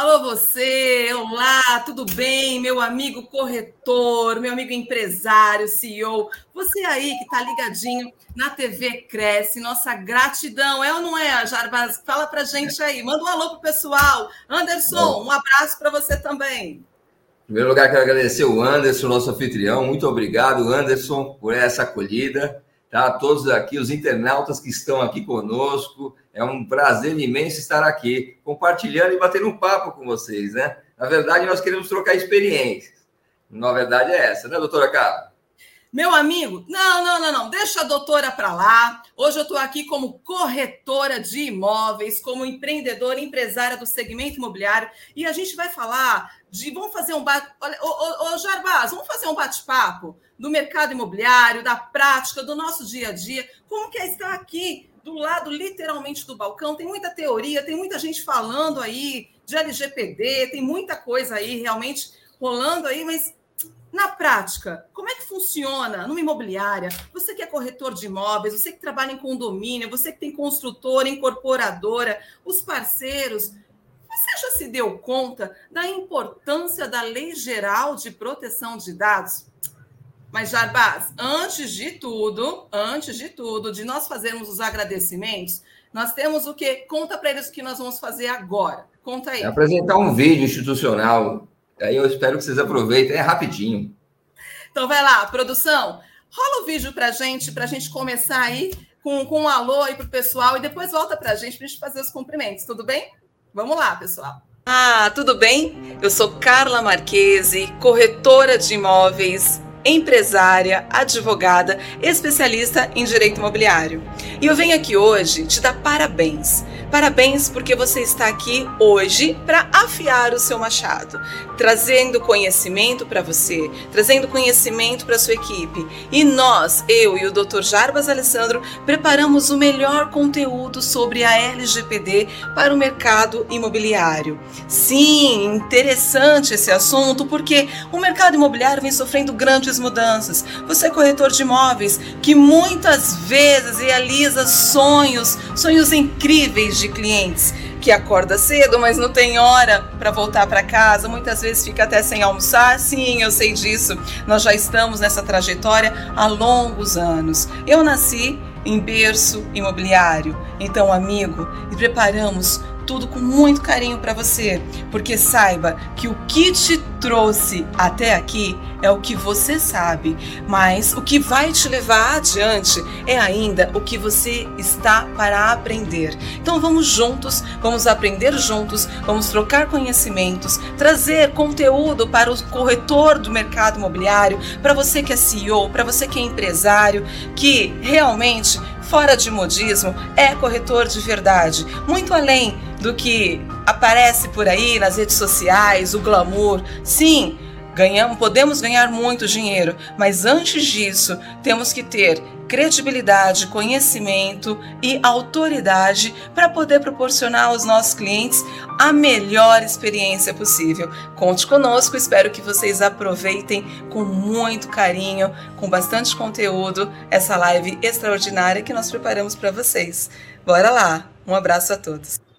Alô você, olá, tudo bem? Meu amigo corretor, meu amigo empresário, CEO, você aí que está ligadinho na TV Cresce, nossa gratidão, é ou não é, Jarbas? Fala pra gente aí, manda um alô pro pessoal. Anderson, um abraço para você também. Em primeiro lugar, quero agradecer o Anderson, nosso anfitrião. Muito obrigado, Anderson, por essa acolhida tá? Todos aqui, os internautas que estão aqui conosco. É um prazer imenso estar aqui, compartilhando e batendo um papo com vocês, né? Na verdade, nós queremos trocar experiências. Na verdade é essa, né, doutora Carla? Meu amigo, não, não, não, não, deixa a doutora para lá. Hoje eu estou aqui como corretora de imóveis, como empreendedora, empresária do segmento imobiliário, e a gente vai falar de. Vamos fazer um bate. Olha, ô, ô, ô Jarbaz, vamos fazer um bate-papo do mercado imobiliário, da prática, do nosso dia a dia. Como que é estar aqui do lado, literalmente, do balcão? Tem muita teoria, tem muita gente falando aí de LGPD, tem muita coisa aí realmente rolando aí, mas na prática, como é que funciona numa imobiliária? Você que é corretor de imóveis, você que trabalha em condomínio, você que tem construtora, incorporadora, os parceiros, você já se deu conta da importância da Lei Geral de Proteção de Dados? Mas, Jarbas, antes de tudo, antes de tudo, de nós fazermos os agradecimentos, nós temos o que? Conta para eles o que nós vamos fazer agora. Conta aí. É apresentar um vídeo institucional Aí eu espero que vocês aproveitem, é rapidinho. Então vai lá, produção, rola o vídeo para gente, para a gente começar aí com, com um alô aí para o pessoal e depois volta para a gente para a gente fazer os cumprimentos, tudo bem? Vamos lá, pessoal. Ah, tudo bem? Eu sou Carla Marquese, corretora de imóveis, empresária, advogada, especialista em direito imobiliário. E eu venho aqui hoje te dar parabéns Parabéns porque você está aqui hoje para afiar o seu machado, trazendo conhecimento para você, trazendo conhecimento para sua equipe. E nós, eu e o Dr. Jarbas Alessandro, preparamos o melhor conteúdo sobre a LGPD para o mercado imobiliário. Sim, interessante esse assunto porque o mercado imobiliário vem sofrendo grandes mudanças. Você é corretor de imóveis que muitas vezes realiza sonhos, sonhos incríveis de clientes que acorda cedo, mas não tem hora para voltar para casa, muitas vezes fica até sem almoçar. Sim, eu sei disso. Nós já estamos nessa trajetória há longos anos. Eu nasci em berço imobiliário. Então, amigo, e preparamos tudo com muito carinho para você, porque saiba que o que te trouxe até aqui é o que você sabe, mas o que vai te levar adiante é ainda o que você está para aprender. Então vamos juntos, vamos aprender juntos, vamos trocar conhecimentos, trazer conteúdo para o corretor do mercado imobiliário, para você que é CEO, para você que é empresário, que realmente fora de modismo, é corretor de verdade, muito além do que aparece por aí nas redes sociais, o glamour. Sim, ganhamos, podemos ganhar muito dinheiro, mas antes disso, temos que ter credibilidade, conhecimento e autoridade para poder proporcionar aos nossos clientes a melhor experiência possível. Conte conosco, espero que vocês aproveitem com muito carinho, com bastante conteúdo, essa live extraordinária que nós preparamos para vocês. Bora lá! Um abraço a todos.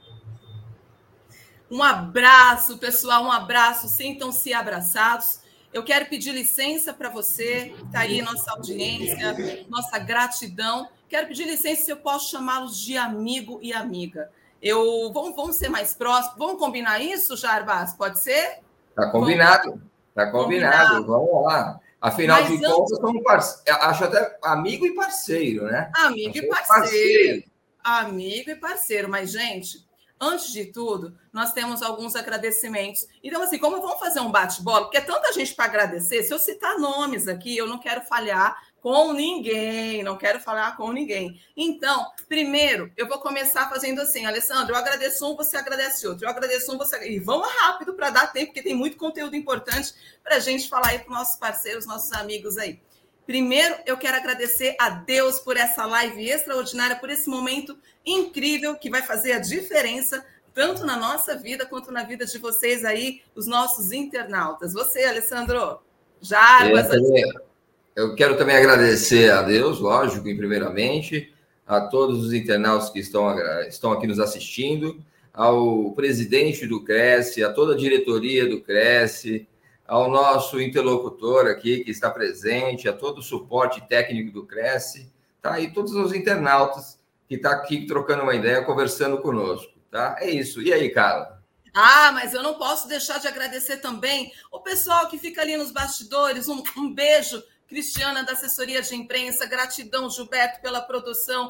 Um abraço, pessoal, um abraço. Sintam-se abraçados. Eu quero pedir licença para você, está aí nossa audiência, nossa gratidão. Quero pedir licença se eu posso chamá-los de amigo e amiga. Eu vamos, vamos ser mais próximos. Vamos combinar isso, Jarbas? Pode ser? Tá combinado. Tá combinado. combinado. Vamos lá. Afinal Mas de antes... contas, somos parce... acho até amigo e parceiro, né? Amigo e parceiro. parceiro. Amigo e parceiro. Mas, gente, Antes de tudo, nós temos alguns agradecimentos. Então, assim, como vamos fazer um bate-bola, porque é tanta gente para agradecer, se eu citar nomes aqui, eu não quero falhar com ninguém, não quero falar com ninguém. Então, primeiro, eu vou começar fazendo assim, Alessandro, eu agradeço um, você agradece outro, eu agradeço um, você e vamos rápido para dar tempo, porque tem muito conteúdo importante para a gente falar aí para nossos parceiros, nossos amigos aí. Primeiro, eu quero agradecer a Deus por essa live extraordinária, por esse momento incrível que vai fazer a diferença tanto na nossa vida quanto na vida de vocês aí, os nossos internautas. Você, Alessandro, já. Eu, também, eu quero também agradecer a Deus, lógico, em primeiramente, a todos os internautas que estão, estão aqui nos assistindo, ao presidente do Cresce, a toda a diretoria do Cresce, ao nosso interlocutor aqui que está presente, a todo o suporte técnico do Cresce, tá? E todos os internautas que estão tá aqui trocando uma ideia, conversando conosco, tá? É isso. E aí, Carla? Ah, mas eu não posso deixar de agradecer também o pessoal que fica ali nos bastidores. Um, um beijo, Cristiana, da assessoria de imprensa. Gratidão, Gilberto, pela produção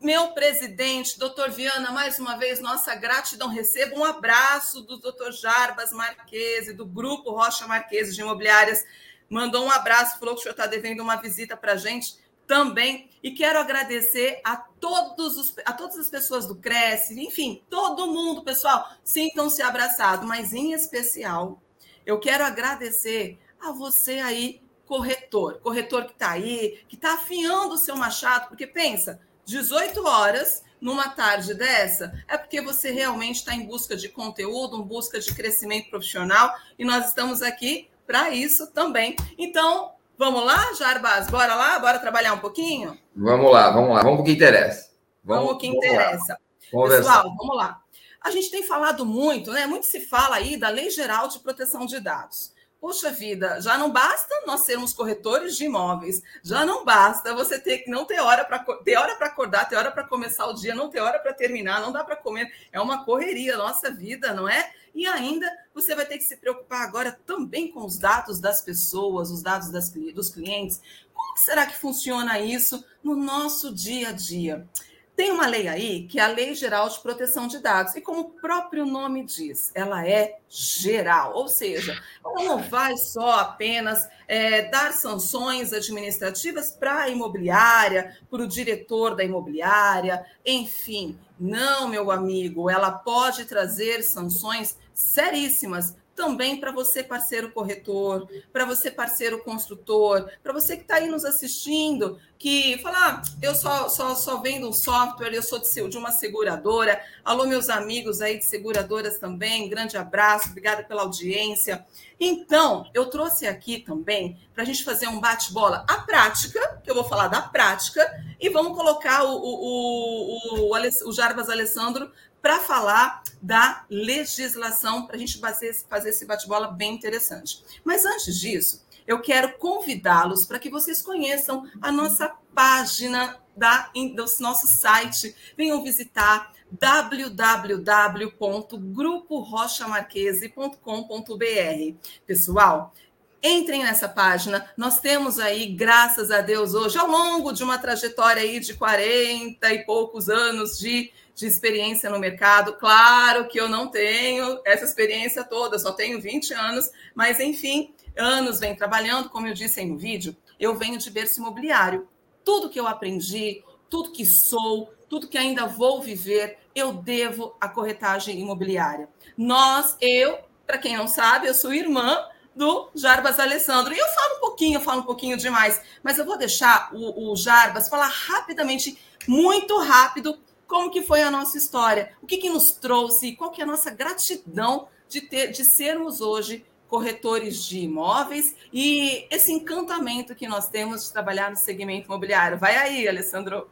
meu presidente, doutor Viana, mais uma vez, nossa gratidão. Recebo um abraço do doutor Jarbas Marquese, do Grupo Rocha Marquese de Imobiliárias. Mandou um abraço, falou que o senhor está devendo uma visita para a gente também. E quero agradecer a, todos os, a todas as pessoas do Cresce, enfim, todo mundo, pessoal, sintam-se abraçados, mas em especial, eu quero agradecer a você aí, corretor, corretor que está aí, que está afiando o seu machado, porque pensa, 18 horas numa tarde dessa, é porque você realmente está em busca de conteúdo, em busca de crescimento profissional, e nós estamos aqui para isso também. Então, vamos lá, Jarbas? Bora lá? Bora trabalhar um pouquinho? Vamos lá, vamos lá. Vamos para o que interessa. Vamos, vamos o que interessa. Vamos Pessoal, vamos lá. A gente tem falado muito, né? Muito se fala aí da Lei Geral de Proteção de Dados. Poxa vida, já não basta nós sermos corretores de imóveis, já não basta você ter que não ter hora para ter hora para acordar, ter hora para começar o dia, não ter hora para terminar, não dá para comer. É uma correria nossa vida, não é? E ainda você vai ter que se preocupar agora também com os dados das pessoas, os dados das, dos clientes. Como será que funciona isso no nosso dia a dia? Tem uma lei aí, que é a Lei Geral de Proteção de Dados, e como o próprio nome diz, ela é geral, ou seja, ela não vai só apenas é, dar sanções administrativas para a imobiliária, para o diretor da imobiliária, enfim. Não, meu amigo, ela pode trazer sanções seríssimas também para você, parceiro corretor, para você, parceiro construtor, para você que está aí nos assistindo, que fala, ah, eu só, só, só vendo um software, eu sou de, de uma seguradora. Alô, meus amigos aí de seguradoras também, grande abraço, obrigada pela audiência. Então, eu trouxe aqui também para a gente fazer um bate-bola. A prática, que eu vou falar da prática, e vamos colocar o, o, o, o, o Jarbas Alessandro para falar da legislação, para a gente fazer, fazer esse bate-bola bem interessante. Mas antes disso, eu quero convidá-los para que vocês conheçam a nossa página da, do nosso site. Venham visitar www.gruporochamarquese.com.br. Pessoal, entrem nessa página. Nós temos aí, graças a Deus, hoje, ao longo de uma trajetória aí de 40 e poucos anos de de experiência no mercado. Claro que eu não tenho essa experiência toda, só tenho 20 anos, mas enfim, anos vem trabalhando, como eu disse aí no vídeo, eu venho de berço imobiliário. Tudo que eu aprendi, tudo que sou, tudo que ainda vou viver, eu devo à corretagem imobiliária. Nós, eu, para quem não sabe, eu sou irmã do Jarbas Alessandro. E eu falo um pouquinho, eu falo um pouquinho demais, mas eu vou deixar o, o Jarbas falar rapidamente, muito rápido, como que foi a nossa história, o que, que nos trouxe, qual que é a nossa gratidão de, ter, de sermos hoje corretores de imóveis e esse encantamento que nós temos de trabalhar no segmento imobiliário. Vai aí, Alessandro.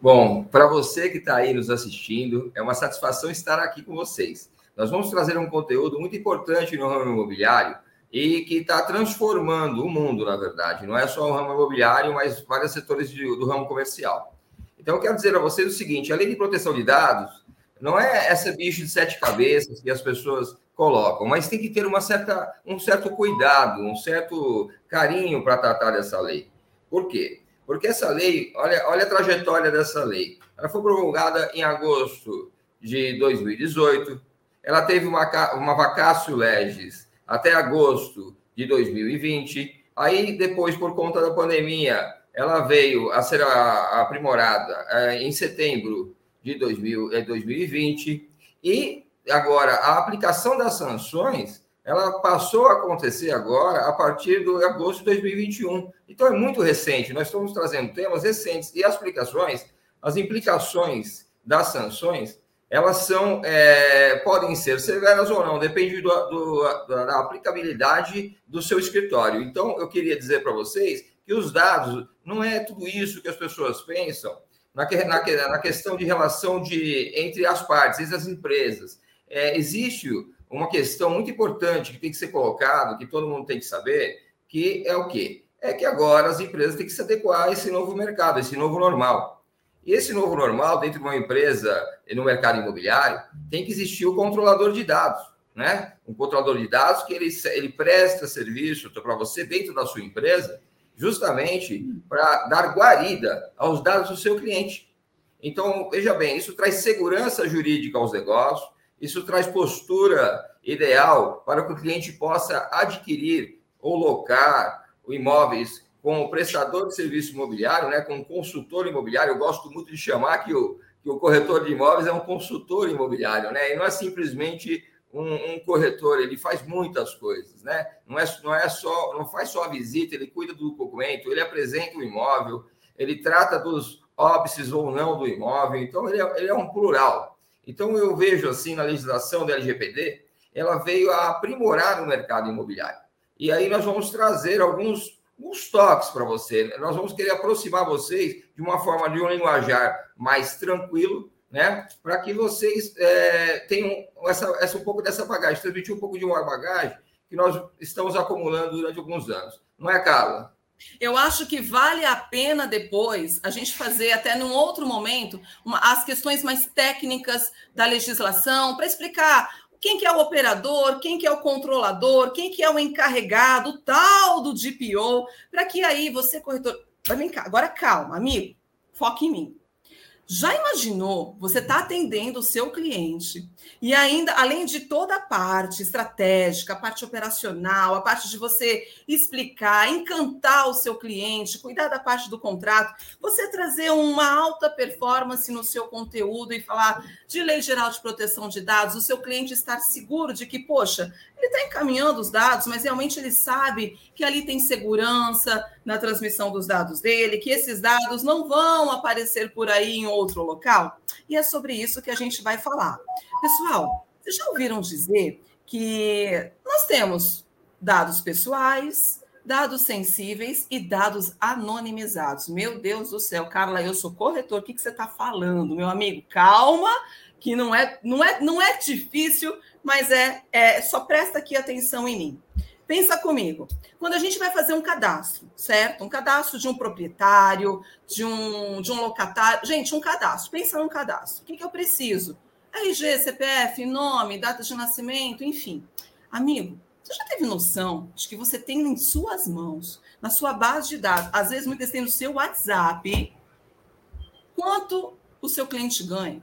Bom, para você que está aí nos assistindo, é uma satisfação estar aqui com vocês. Nós vamos trazer um conteúdo muito importante no ramo imobiliário e que está transformando o mundo, na verdade. Não é só o ramo imobiliário, mas vários setores do ramo comercial. Então, eu quero dizer a vocês o seguinte: a lei de proteção de dados não é essa bicho de sete cabeças que as pessoas colocam, mas tem que ter uma certa, um certo cuidado, um certo carinho para tratar dessa lei. Por quê? Porque essa lei, olha, olha a trajetória dessa lei. Ela foi promulgada em agosto de 2018, ela teve uma, uma vacácio legis até agosto de 2020, Aí, depois, por conta da pandemia, ela veio a ser aprimorada é, em setembro de 2000, 2020 é, e agora a aplicação das sanções ela passou a acontecer agora a partir de agosto de 2021. Então é muito recente. Nós estamos trazendo temas recentes e as aplicações, as implicações das sanções, elas são é, podem ser severas ou não, depende do, do, da aplicabilidade do seu escritório. Então eu queria dizer para vocês que os dados não é tudo isso que as pessoas pensam na, na, na questão de relação de entre as partes, entre as empresas. É, existe uma questão muito importante que tem que ser colocado, que todo mundo tem que saber, que é o quê? É que agora as empresas têm que se adequar a esse novo mercado, a esse novo normal. E esse novo normal, dentro de uma empresa no mercado imobiliário, tem que existir o controlador de dados, né? Um controlador de dados que ele, ele presta serviço para você dentro da sua empresa, justamente para dar guarida aos dados do seu cliente. Então, veja bem, isso traz segurança jurídica aos negócios, isso traz postura ideal para que o cliente possa adquirir ou locar imóveis com o prestador de serviço imobiliário, né, com o consultor imobiliário. Eu gosto muito de chamar que o, que o corretor de imóveis é um consultor imobiliário, né? E não é simplesmente um, um, corretor, ele faz muitas coisas, né? Não é, não é só, não faz só a visita, ele cuida do documento, ele apresenta o imóvel, ele trata dos óbices ou não do imóvel, então ele é, ele é um plural. Então, eu vejo assim na legislação da LGPD, ela veio a aprimorar o mercado imobiliário. E aí nós vamos trazer alguns, alguns toques para você. Nós vamos querer aproximar vocês de uma forma de um linguajar mais tranquilo, né? Para que vocês é, tenham essa, essa, um pouco dessa bagagem, transmitir um pouco de uma bagagem que nós estamos acumulando durante alguns anos. Não é, Carla? Eu acho que vale a pena depois a gente fazer, até num outro momento, uma, as questões mais técnicas da legislação, para explicar quem que é o operador, quem que é o controlador, quem que é o encarregado, o tal do DPO, para que aí você, corretor. Agora calma, amigo, foque em mim. Já imaginou você está atendendo o seu cliente e ainda, além de toda a parte estratégica, a parte operacional, a parte de você explicar, encantar o seu cliente, cuidar da parte do contrato, você trazer uma alta performance no seu conteúdo e falar de lei geral de proteção de dados, o seu cliente estar seguro de que, poxa, ele está encaminhando os dados, mas realmente ele sabe que ali tem segurança na transmissão dos dados dele, que esses dados não vão aparecer por aí em outro local. E é sobre isso que a gente vai falar. Pessoal, vocês já ouviram dizer que nós temos dados pessoais, dados sensíveis e dados anonimizados. Meu Deus do céu, Carla, eu sou corretor, o que, que você está falando, meu amigo? Calma, que não é, não é, não é difícil mas é, é só presta aqui atenção em mim. Pensa comigo. Quando a gente vai fazer um cadastro, certo? Um cadastro de um proprietário, de um, de um locatário. Gente, um cadastro. Pensa num cadastro. O que, que eu preciso? RG, CPF, nome, data de nascimento, enfim. Amigo, você já teve noção de que você tem em suas mãos, na sua base de dados, às vezes muitas tem no seu WhatsApp, quanto o seu cliente ganha?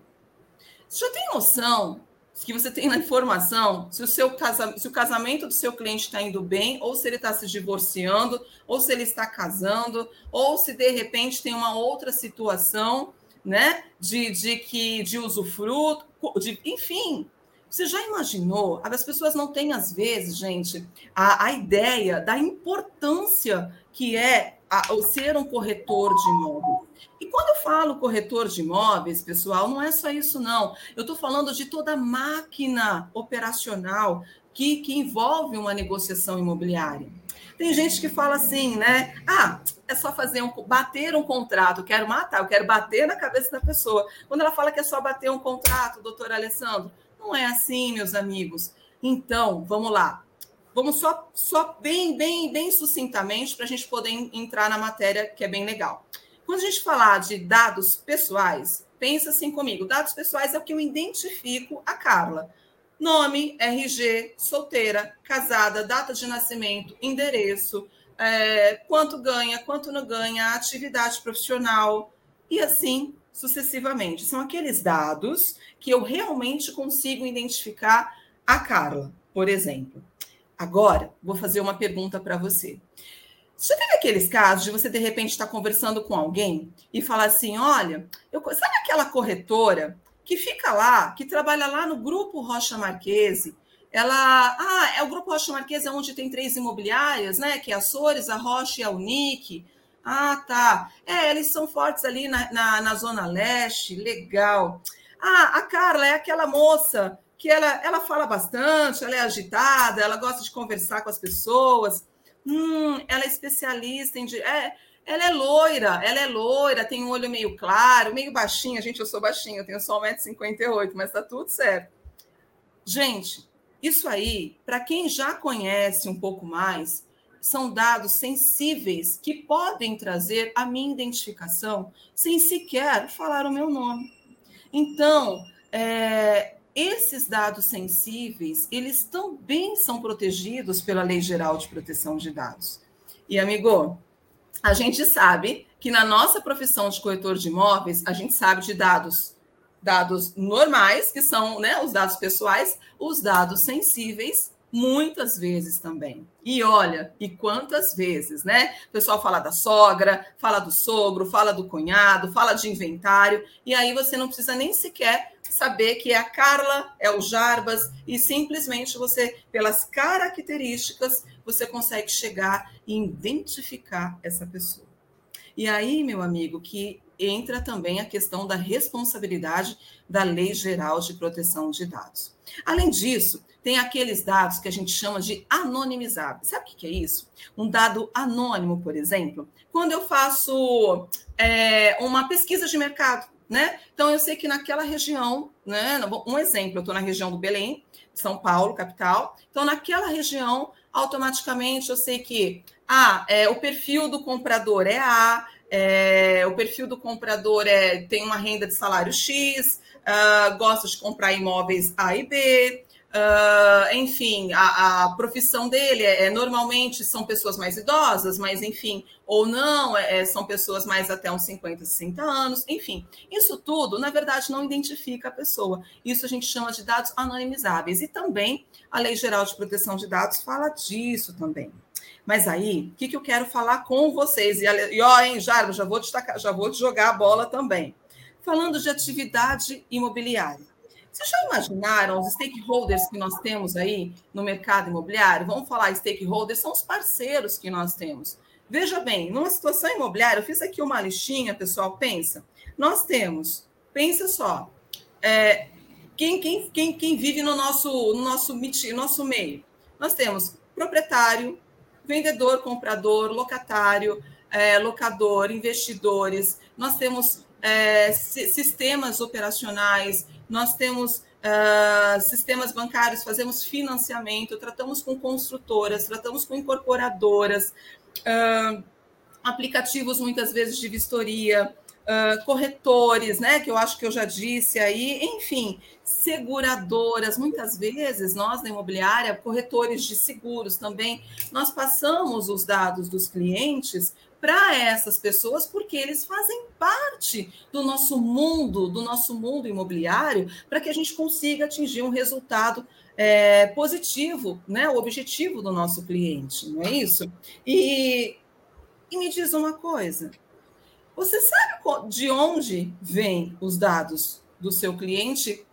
Você já tem noção que você tem na informação se o seu casa, se o casamento do seu cliente está indo bem, ou se ele está se divorciando, ou se ele está casando, ou se de repente tem uma outra situação, né, de, de que de usufruto, de, enfim. Você já imaginou? As pessoas não têm, às vezes, gente, a, a ideia da importância que é a, o ser um corretor de imóvel. Quando eu falo corretor de imóveis, pessoal, não é só isso, não. Eu estou falando de toda a máquina operacional que, que envolve uma negociação imobiliária. Tem gente que fala assim, né? Ah, é só fazer um bater um contrato, eu quero matar, eu quero bater na cabeça da pessoa. Quando ela fala que é só bater um contrato, doutor Alessandro, não é assim, meus amigos. Então, vamos lá. Vamos só, só bem, bem, bem sucintamente para a gente poder entrar na matéria que é bem legal. Quando a gente falar de dados pessoais, pensa assim comigo: dados pessoais é o que eu identifico a Carla. Nome, RG, solteira, casada, data de nascimento, endereço, é, quanto ganha, quanto não ganha, atividade profissional e assim sucessivamente. São aqueles dados que eu realmente consigo identificar a Carla, por exemplo. Agora, vou fazer uma pergunta para você. Você teve aqueles casos de você, de repente, estar tá conversando com alguém e falar assim: olha, eu, sabe aquela corretora que fica lá, que trabalha lá no Grupo Rocha Marquese? Ela. Ah, é o Grupo Rocha Marquese, onde tem três imobiliárias, né? Que é a Sores, a Rocha e a Unique. Ah, tá. É, eles são fortes ali na, na, na Zona Leste, legal. Ah, a Carla é aquela moça que ela, ela fala bastante, ela é agitada, ela gosta de conversar com as pessoas. Hum, ela é especialista em. É, ela é loira, ela é loira, tem um olho meio claro, meio baixinha. Gente, eu sou baixinha, eu tenho só 1,58m, mas tá tudo certo. Gente, isso aí, para quem já conhece um pouco mais, são dados sensíveis que podem trazer a minha identificação sem sequer falar o meu nome. Então, é, esses dados sensíveis, eles também são protegidos pela Lei Geral de Proteção de Dados. E, amigo, a gente sabe que na nossa profissão de corretor de imóveis, a gente sabe de dados dados normais, que são né, os dados pessoais, os dados sensíveis muitas vezes também. E olha, e quantas vezes, né? O pessoal fala da sogra, fala do sogro, fala do cunhado, fala de inventário, e aí você não precisa nem sequer saber que é a Carla, é o Jarbas, e simplesmente você, pelas características, você consegue chegar e identificar essa pessoa. E aí, meu amigo, que entra também a questão da responsabilidade da Lei Geral de Proteção de Dados. Além disso, tem aqueles dados que a gente chama de anonimizados. Sabe o que é isso? Um dado anônimo, por exemplo, quando eu faço é, uma pesquisa de mercado, né? Então eu sei que naquela região, né? Um exemplo, eu estou na região do Belém, São Paulo, capital. Então, naquela região, automaticamente eu sei que ah, é, o perfil do comprador é A, é, o perfil do comprador é, tem uma renda de salário X, uh, gosta de comprar imóveis A e B, Uh, enfim, a, a, profissão dele é, é, normalmente são pessoas mais idosas, mas enfim, ou não, é, é são pessoas mais até uns 50, 60 anos, enfim. Isso tudo, na verdade, não identifica a pessoa. Isso a gente chama de dados anonimizáveis. E também a Lei Geral de Proteção de Dados fala disso também. Mas aí, o que, que eu quero falar com vocês? E, e ó, hein, Jarba, já vou, destacar, já vou te jogar a bola também. Falando de atividade imobiliária. Vocês já imaginaram os stakeholders que nós temos aí no mercado imobiliário? Vamos falar stakeholders, são os parceiros que nós temos. Veja bem, numa situação imobiliária, eu fiz aqui uma listinha, pessoal, pensa. Nós temos, pensa só, é, quem, quem, quem, quem vive no nosso, no nosso, nosso meio? Nós temos proprietário, vendedor, comprador, locatário, é, locador, investidores, nós temos é, sistemas operacionais, nós temos uh, sistemas bancários, fazemos financiamento, tratamos com construtoras, tratamos com incorporadoras, uh, aplicativos muitas vezes de vistoria, uh, corretores, né? Que eu acho que eu já disse aí, enfim, seguradoras, muitas vezes nós na imobiliária, corretores de seguros também, nós passamos os dados dos clientes para essas pessoas, porque eles fazem parte do nosso mundo, do nosso mundo imobiliário, para que a gente consiga atingir um resultado é, positivo, né? O objetivo do nosso cliente, não é isso? E, e me diz uma coisa: você sabe de onde vêm os dados do seu cliente?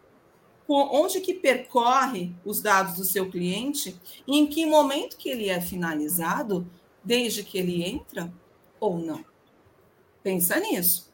Onde que percorre os dados do seu cliente? E em que momento que ele é finalizado? Desde que ele entra ou não? Pensa nisso.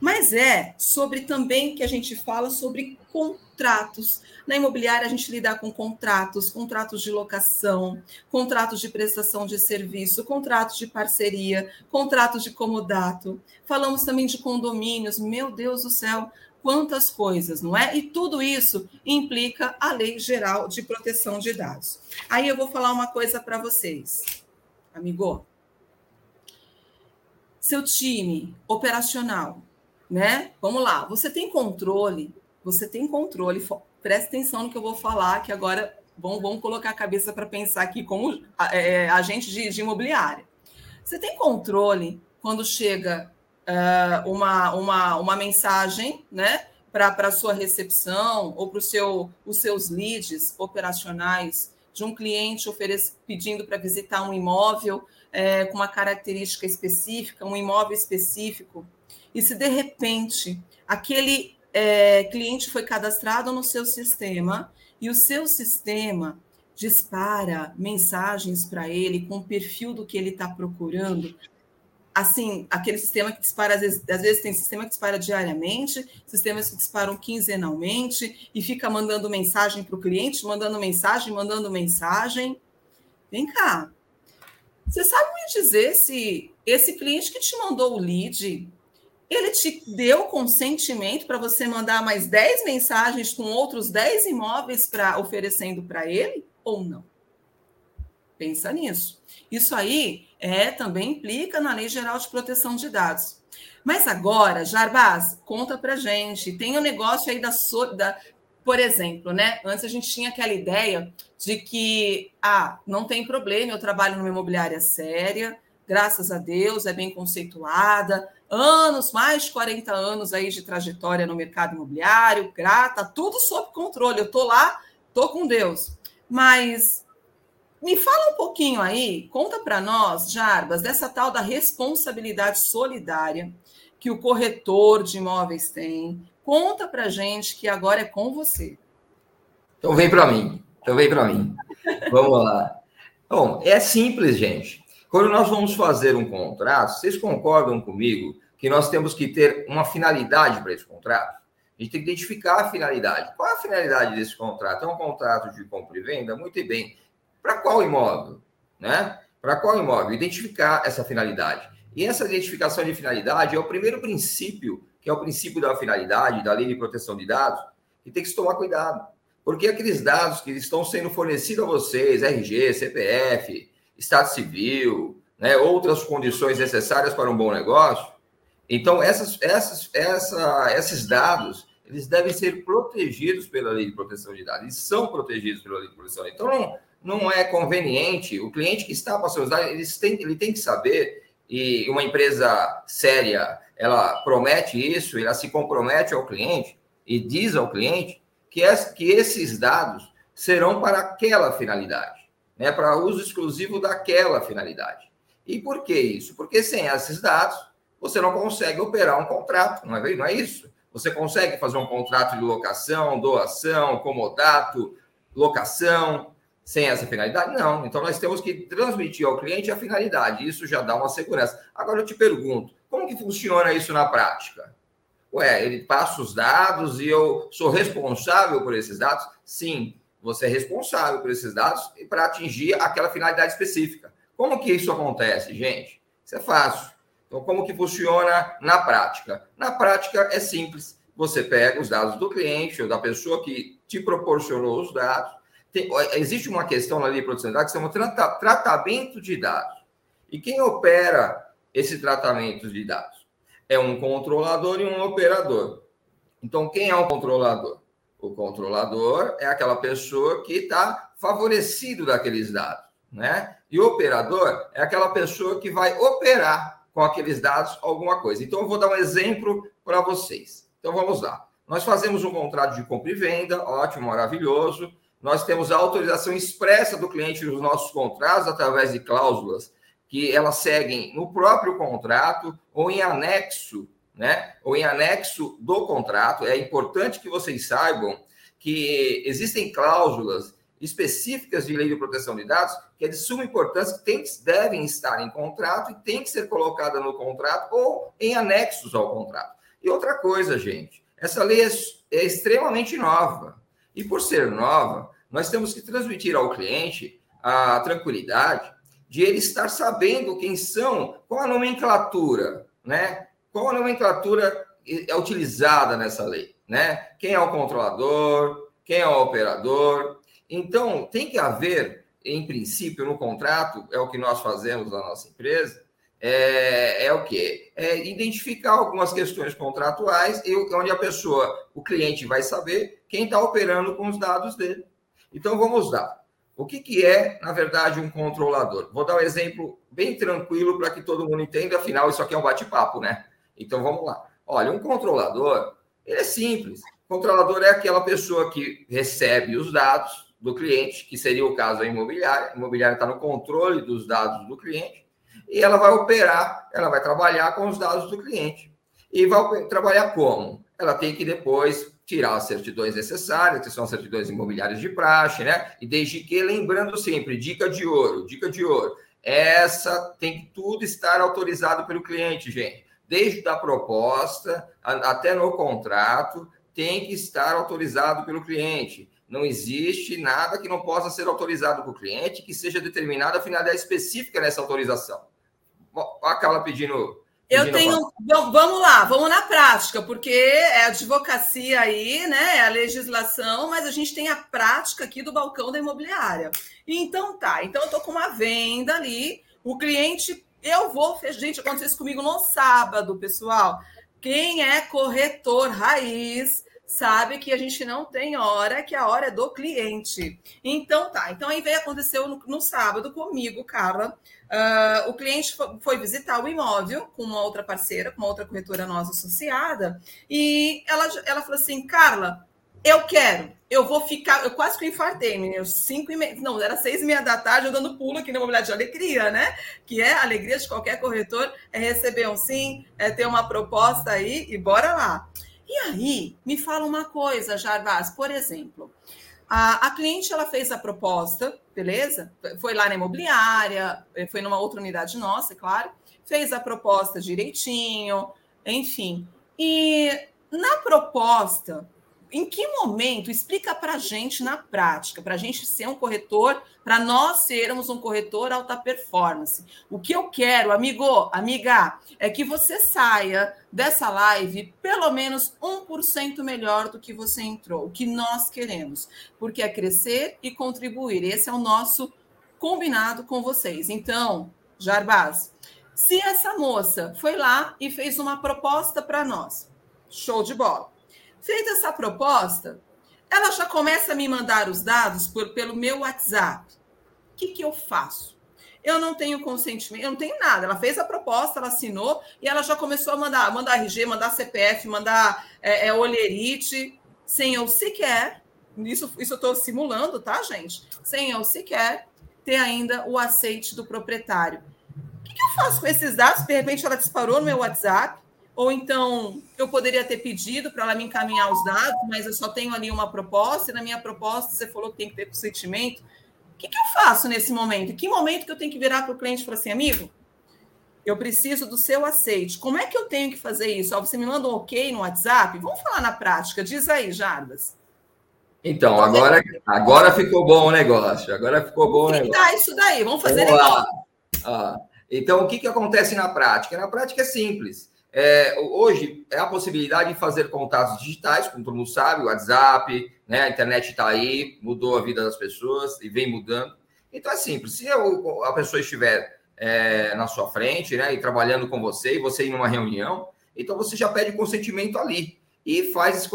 Mas é sobre também que a gente fala sobre contratos. Na imobiliária, a gente lida com contratos, contratos de locação, contratos de prestação de serviço, contratos de parceria, contratos de comodato. Falamos também de condomínios. Meu Deus do céu, quantas coisas, não é? E tudo isso implica a Lei Geral de Proteção de Dados. Aí eu vou falar uma coisa para vocês, amigo seu time operacional, né? Vamos lá, você tem controle, você tem controle, presta atenção no que eu vou falar, que agora vamos, vamos colocar a cabeça para pensar aqui como é, é, agente de, de imobiliária. Você tem controle quando chega uh, uma, uma, uma mensagem, né? Para a sua recepção ou para seu, os seus leads operacionais de um cliente pedindo para visitar um imóvel é, com uma característica específica, um imóvel específico, e se de repente aquele é, cliente foi cadastrado no seu sistema e o seu sistema dispara mensagens para ele com o perfil do que ele está procurando, assim, aquele sistema que dispara, às vezes, às vezes tem sistema que dispara diariamente, sistemas que disparam quinzenalmente e fica mandando mensagem para o cliente, mandando mensagem, mandando mensagem. Vem cá. Você sabe me dizer se esse cliente que te mandou o lead, ele te deu consentimento para você mandar mais 10 mensagens com outros 10 imóveis para oferecendo para ele ou não? Pensa nisso. Isso aí é também implica na Lei Geral de Proteção de Dados. Mas agora, Jarbas, conta para gente. Tem o um negócio aí da, da, por exemplo, né? Antes a gente tinha aquela ideia de que, ah, não tem problema, eu trabalho numa imobiliária séria, graças a Deus, é bem conceituada, anos, mais de 40 anos aí de trajetória no mercado imobiliário, grata, tudo sob controle. Eu tô lá, tô com Deus. Mas me fala um pouquinho aí, conta para nós, Jarbas, dessa tal da responsabilidade solidária que o corretor de imóveis tem. Conta para gente que agora é com você. Então vem para mim. Então vem para mim. Vamos lá. Bom, é simples, gente. Quando nós vamos fazer um contrato, vocês concordam comigo que nós temos que ter uma finalidade para esse contrato? A gente tem que identificar a finalidade. Qual é a finalidade desse contrato? É um contrato de compra e venda? Muito bem. Para qual imóvel? Né? Para qual imóvel? Identificar essa finalidade. E essa identificação de finalidade é o primeiro princípio, que é o princípio da finalidade, da lei de proteção de dados, que tem que se tomar cuidado. Porque aqueles dados que estão sendo fornecidos a vocês, RG, CPF, Estado Civil, né, outras condições necessárias para um bom negócio, então essas, essas, essa, esses dados eles devem ser protegidos pela lei de proteção de dados, eles são protegidos pela lei de proteção. Então não, não é conveniente. O cliente que está passando os dados, ele tem, ele tem que saber, e uma empresa séria, ela promete isso, ela se compromete ao cliente e diz ao cliente que, é, que esses dados serão para aquela finalidade, né, para uso exclusivo daquela finalidade. E por que isso? Porque sem esses dados, você não consegue operar um contrato, não é, não é isso? Você consegue fazer um contrato de locação, doação, comodato, locação, sem essa finalidade? Não. Então, nós temos que transmitir ao cliente a finalidade. Isso já dá uma segurança. Agora, eu te pergunto, como que funciona isso na prática? Ué, ele passa os dados e eu sou responsável por esses dados? Sim, você é responsável por esses dados e para atingir aquela finalidade específica. Como que isso acontece, gente? Isso é fácil. Então, como que funciona na prática? Na prática é simples. Você pega os dados do cliente ou da pessoa que te proporcionou os dados, tem, existe uma questão na lei de proteção de dados que se chama trata, tratamento de dados. E quem opera esse tratamento de dados? É um controlador e um operador. Então, quem é o controlador? O controlador é aquela pessoa que está favorecido daqueles dados, né? E o operador é aquela pessoa que vai operar com aqueles dados alguma coisa. Então, eu vou dar um exemplo para vocês. Então, vamos lá. Nós fazemos um contrato de compra e venda, ótimo, maravilhoso. Nós temos a autorização expressa do cliente nos nossos contratos, através de cláusulas que elas seguem no próprio contrato ou em anexo, né? Ou em anexo do contrato. É importante que vocês saibam que existem cláusulas específicas de lei de proteção de dados que é de suma importância, que, tem, devem estar em contrato e tem que ser colocada no contrato ou em anexos ao contrato. E outra coisa, gente, essa lei é, é extremamente nova. E por ser nova, nós temos que transmitir ao cliente a tranquilidade de ele estar sabendo quem são, qual a nomenclatura, né? Qual a nomenclatura é utilizada nessa lei, né? Quem é o controlador, quem é o operador. Então, tem que haver, em princípio, no contrato, é o que nós fazemos na nossa empresa, é, é o que? É identificar algumas questões contratuais e onde a pessoa, o cliente vai saber quem está operando com os dados dele. Então vamos lá. O que, que é, na verdade, um controlador? Vou dar um exemplo bem tranquilo para que todo mundo entenda, afinal, isso aqui é um bate-papo, né? Então vamos lá. Olha, um controlador, ele é simples. O controlador é aquela pessoa que recebe os dados, do cliente, que seria o caso da imobiliária. A imobiliária está no controle dos dados do cliente e ela vai operar, ela vai trabalhar com os dados do cliente. E vai trabalhar como? Ela tem que depois tirar as certidões necessárias, que são as certidões imobiliárias de praxe, né? E desde que, lembrando sempre, dica de ouro, dica de ouro, essa tem que tudo estar autorizado pelo cliente, gente. Desde a proposta até no contrato, tem que estar autorizado pelo cliente. Não existe nada que não possa ser autorizado para o cliente, que seja determinada a finalidade específica nessa autorização. Acaba pedindo. Eu tenho. vamos lá, vamos na prática, porque é a advocacia aí, né? É a legislação, mas a gente tem a prática aqui do balcão da imobiliária. Então tá, então eu estou com uma venda ali, o cliente. Eu vou. Gente, aconteceu isso comigo no sábado, pessoal. Quem é corretor raiz sabe que a gente não tem hora, que a hora é do cliente. Então tá, então aí veio aconteceu no, no sábado comigo, Carla. Uh, o cliente foi visitar o imóvel com uma outra parceira, com uma outra corretora nossa associada, e ela, ela falou assim: Carla, eu quero, eu vou ficar. Eu quase que infartei, menino. Cinco e meia. Não, era seis e meia da tarde, eu dando pulo aqui na imobiliária de alegria, né? Que é a alegria de qualquer corretor, é receber um sim, é ter uma proposta aí e bora lá. E aí, me fala uma coisa, Jarbas, por exemplo, a, a, cliente ela fez a proposta, beleza? Foi lá na imobiliária, eh, foi numa outra unidade nossa, é claro, fez a proposta direitinho, enfim. E na proposta, em que momento, explica para a gente na prática, para a gente ser um corretor, para nós sermos um corretor alta performance. O que eu quero, amigo, amiga, é que você saia dessa live pelo menos 1% melhor do que você entrou, o que nós queremos, porque é crescer e contribuir. Esse é o nosso combinado com vocês. Então, Jarbaz, se essa moça foi lá e fez uma proposta para nós, show de bola Feita essa proposta, ela já começa a me mandar os dados por, pelo meu WhatsApp. O que, que eu faço? Eu não tenho consentimento, eu não tenho nada. Ela fez a proposta, ela assinou e ela já começou a mandar, mandar RG, mandar CPF, mandar é, é, olherite, sem eu sequer, isso, isso eu estou simulando, tá, gente? Sem eu sequer ter ainda o aceite do proprietário. O que, que eu faço com esses dados? De repente ela disparou no meu WhatsApp, ou então eu poderia ter pedido para ela me encaminhar os dados, mas eu só tenho ali uma proposta, e na minha proposta você falou que tem que ter consentimento. O que, que eu faço nesse momento? Em que momento que eu tenho que virar para o cliente e falar assim, amigo, eu preciso do seu aceite. Como é que eu tenho que fazer isso? Ó, você me manda um ok no WhatsApp? Vamos falar na prática. Diz aí, Jarbas. Então, agora, agora ficou bom o negócio. Agora ficou bom o negócio. Tá isso daí. Vamos fazer Vamos negócio. Ah, então, o que, que acontece na prática? Na prática é simples. É, hoje é a possibilidade de fazer contatos digitais, como todo mundo sabe, o WhatsApp, né, a internet está aí, mudou a vida das pessoas e vem mudando. Então é simples, se a pessoa estiver é, na sua frente, né, e trabalhando com você, e você ir numa reunião, então você já pede consentimento ali e faz esse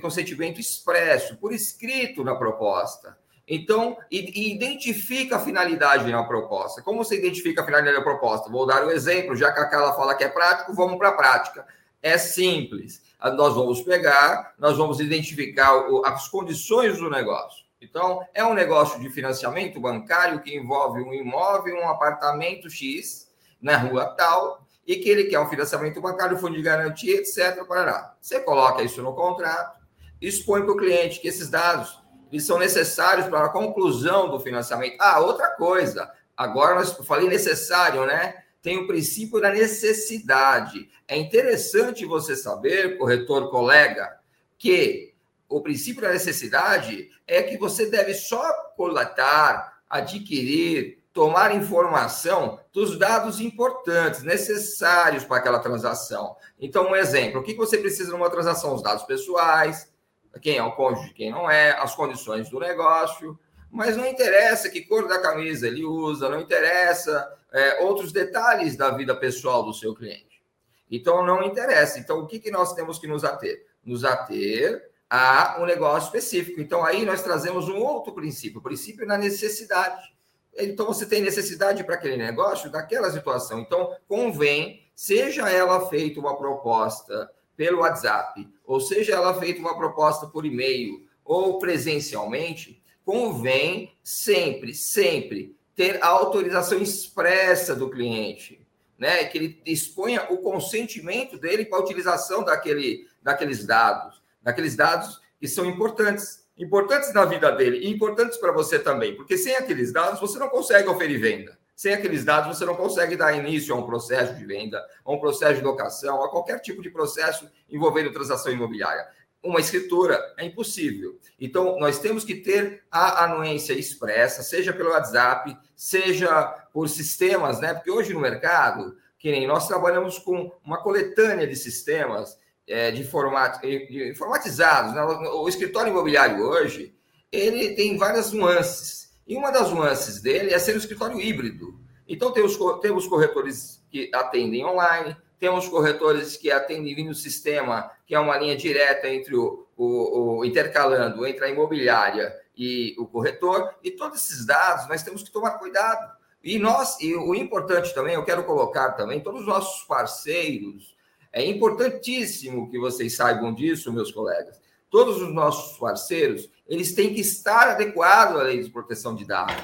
consentimento expresso, por escrito na proposta. Então, identifica a finalidade na proposta. Como você identifica a finalidade da proposta? Vou dar um exemplo, já que a Carla fala que é prático, vamos para a prática. É simples. Nós vamos pegar, nós vamos identificar as condições do negócio. Então, é um negócio de financiamento bancário que envolve um imóvel, um apartamento X na rua tal, e que ele quer um financiamento bancário, fundo de garantia, etc. Parará. Você coloca isso no contrato, expõe para o cliente que esses dados eles são necessários para a conclusão do financiamento. Ah, outra coisa, agora nós falei necessário, né? Tem o princípio da necessidade. É interessante você saber, corretor colega, que o princípio da necessidade é que você deve só coletar, adquirir, tomar informação dos dados importantes, necessários para aquela transação. Então, um exemplo: o que você precisa numa transação? Os dados pessoais, quem é o cônjuge, quem não é, as condições do negócio, mas não interessa que cor da camisa ele usa, não interessa é, outros detalhes da vida pessoal do seu cliente. Então, não interessa. Então, o que, que nós temos que nos ater? Nos ater a um negócio específico. Então, aí nós trazemos um outro princípio, o princípio da necessidade. Então, você tem necessidade para aquele negócio, daquela situação. Então, convém, seja ela feita uma proposta pelo WhatsApp, ou seja ela feita uma proposta por e-mail ou presencialmente, convém sempre, sempre ter a autorização expressa do cliente, né? Que ele exponha o consentimento dele para a utilização daquele, daqueles dados, daqueles dados que são importantes, importantes na vida dele e importantes para você também, porque sem aqueles dados você não consegue oferir venda. Sem aqueles dados, você não consegue dar início a um processo de venda, a um processo de locação, a qualquer tipo de processo envolvendo transação imobiliária. Uma escritura é impossível. Então, nós temos que ter a anuência expressa, seja pelo WhatsApp, seja por sistemas, né? Porque hoje no mercado, que nem nós trabalhamos com uma coletânea de sistemas é, de, format, de informatizados. Né? O escritório imobiliário hoje, ele tem várias nuances. E uma das nuances dele é ser um escritório híbrido. Então, temos, temos corretores que atendem online, temos corretores que atendem no sistema, que é uma linha direta entre o, o, o, intercalando entre a imobiliária e o corretor, e todos esses dados nós temos que tomar cuidado. E nós, e o importante também, eu quero colocar também, todos os nossos parceiros, é importantíssimo que vocês saibam disso, meus colegas. Todos os nossos parceiros, eles têm que estar adequados à lei de proteção de dados.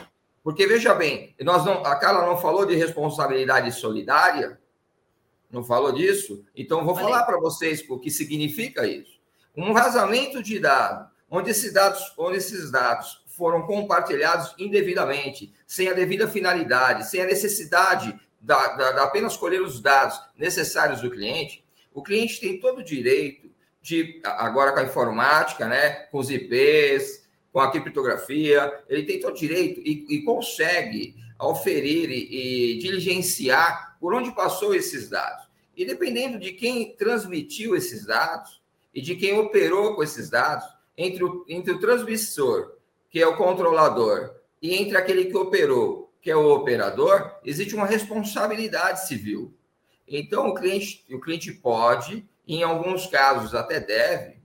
Porque, veja bem, nós não, a Carla não falou de responsabilidade solidária, não falou disso? Então, vou falar para vocês o que significa isso. Um vazamento de dados, onde esses dados, onde esses dados foram compartilhados indevidamente, sem a devida finalidade, sem a necessidade da, da, da apenas colher os dados necessários do cliente, o cliente tem todo o direito de agora com a informática, né, com os IPs, com a criptografia, ele tem todo direito e, e consegue oferir e, e, diligenciar por onde passou esses dados. E dependendo de quem transmitiu esses dados e de quem operou com esses dados, entre o, entre o transmissor, que é o controlador, e entre aquele que operou, que é o operador, existe uma responsabilidade civil. Então, o cliente, o cliente pode em alguns casos até deve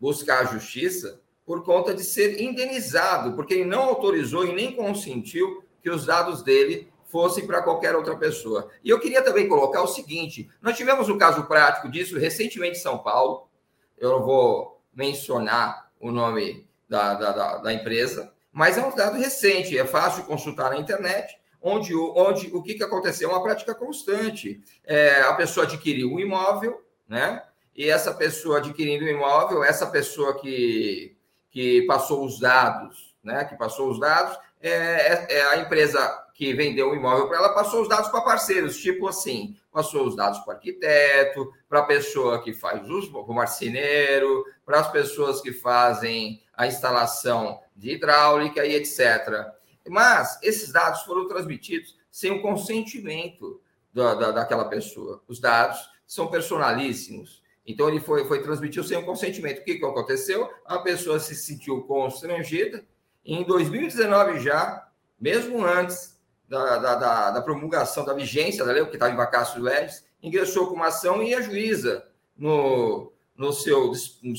buscar a justiça por conta de ser indenizado, porque ele não autorizou e nem consentiu que os dados dele fossem para qualquer outra pessoa. E eu queria também colocar o seguinte: nós tivemos um caso prático disso recentemente em São Paulo. Eu vou mencionar o nome da, da, da, da empresa, mas é um dado recente, é fácil consultar na internet. Onde, onde o que, que aconteceu? Uma prática constante. É, a pessoa adquiriu um imóvel, né? E essa pessoa adquirindo o imóvel, essa pessoa que, que passou os dados, né? Que passou os dados, é, é, é a empresa que vendeu o imóvel para ela passou os dados para parceiros, tipo assim, passou os dados para o arquiteto, para a pessoa que faz os, o marceneiro, para as pessoas que fazem a instalação de hidráulica e etc. Mas esses dados foram transmitidos sem o consentimento da, da, daquela pessoa. Os dados são personalíssimos. Então, ele foi, foi transmitido sem o consentimento. O que, que aconteceu? A pessoa se sentiu constrangida. E em 2019 já, mesmo antes da, da, da, da promulgação da vigência da lei, que estava em vacácio leves, ingressou com uma ação e a juíza, no, no seu,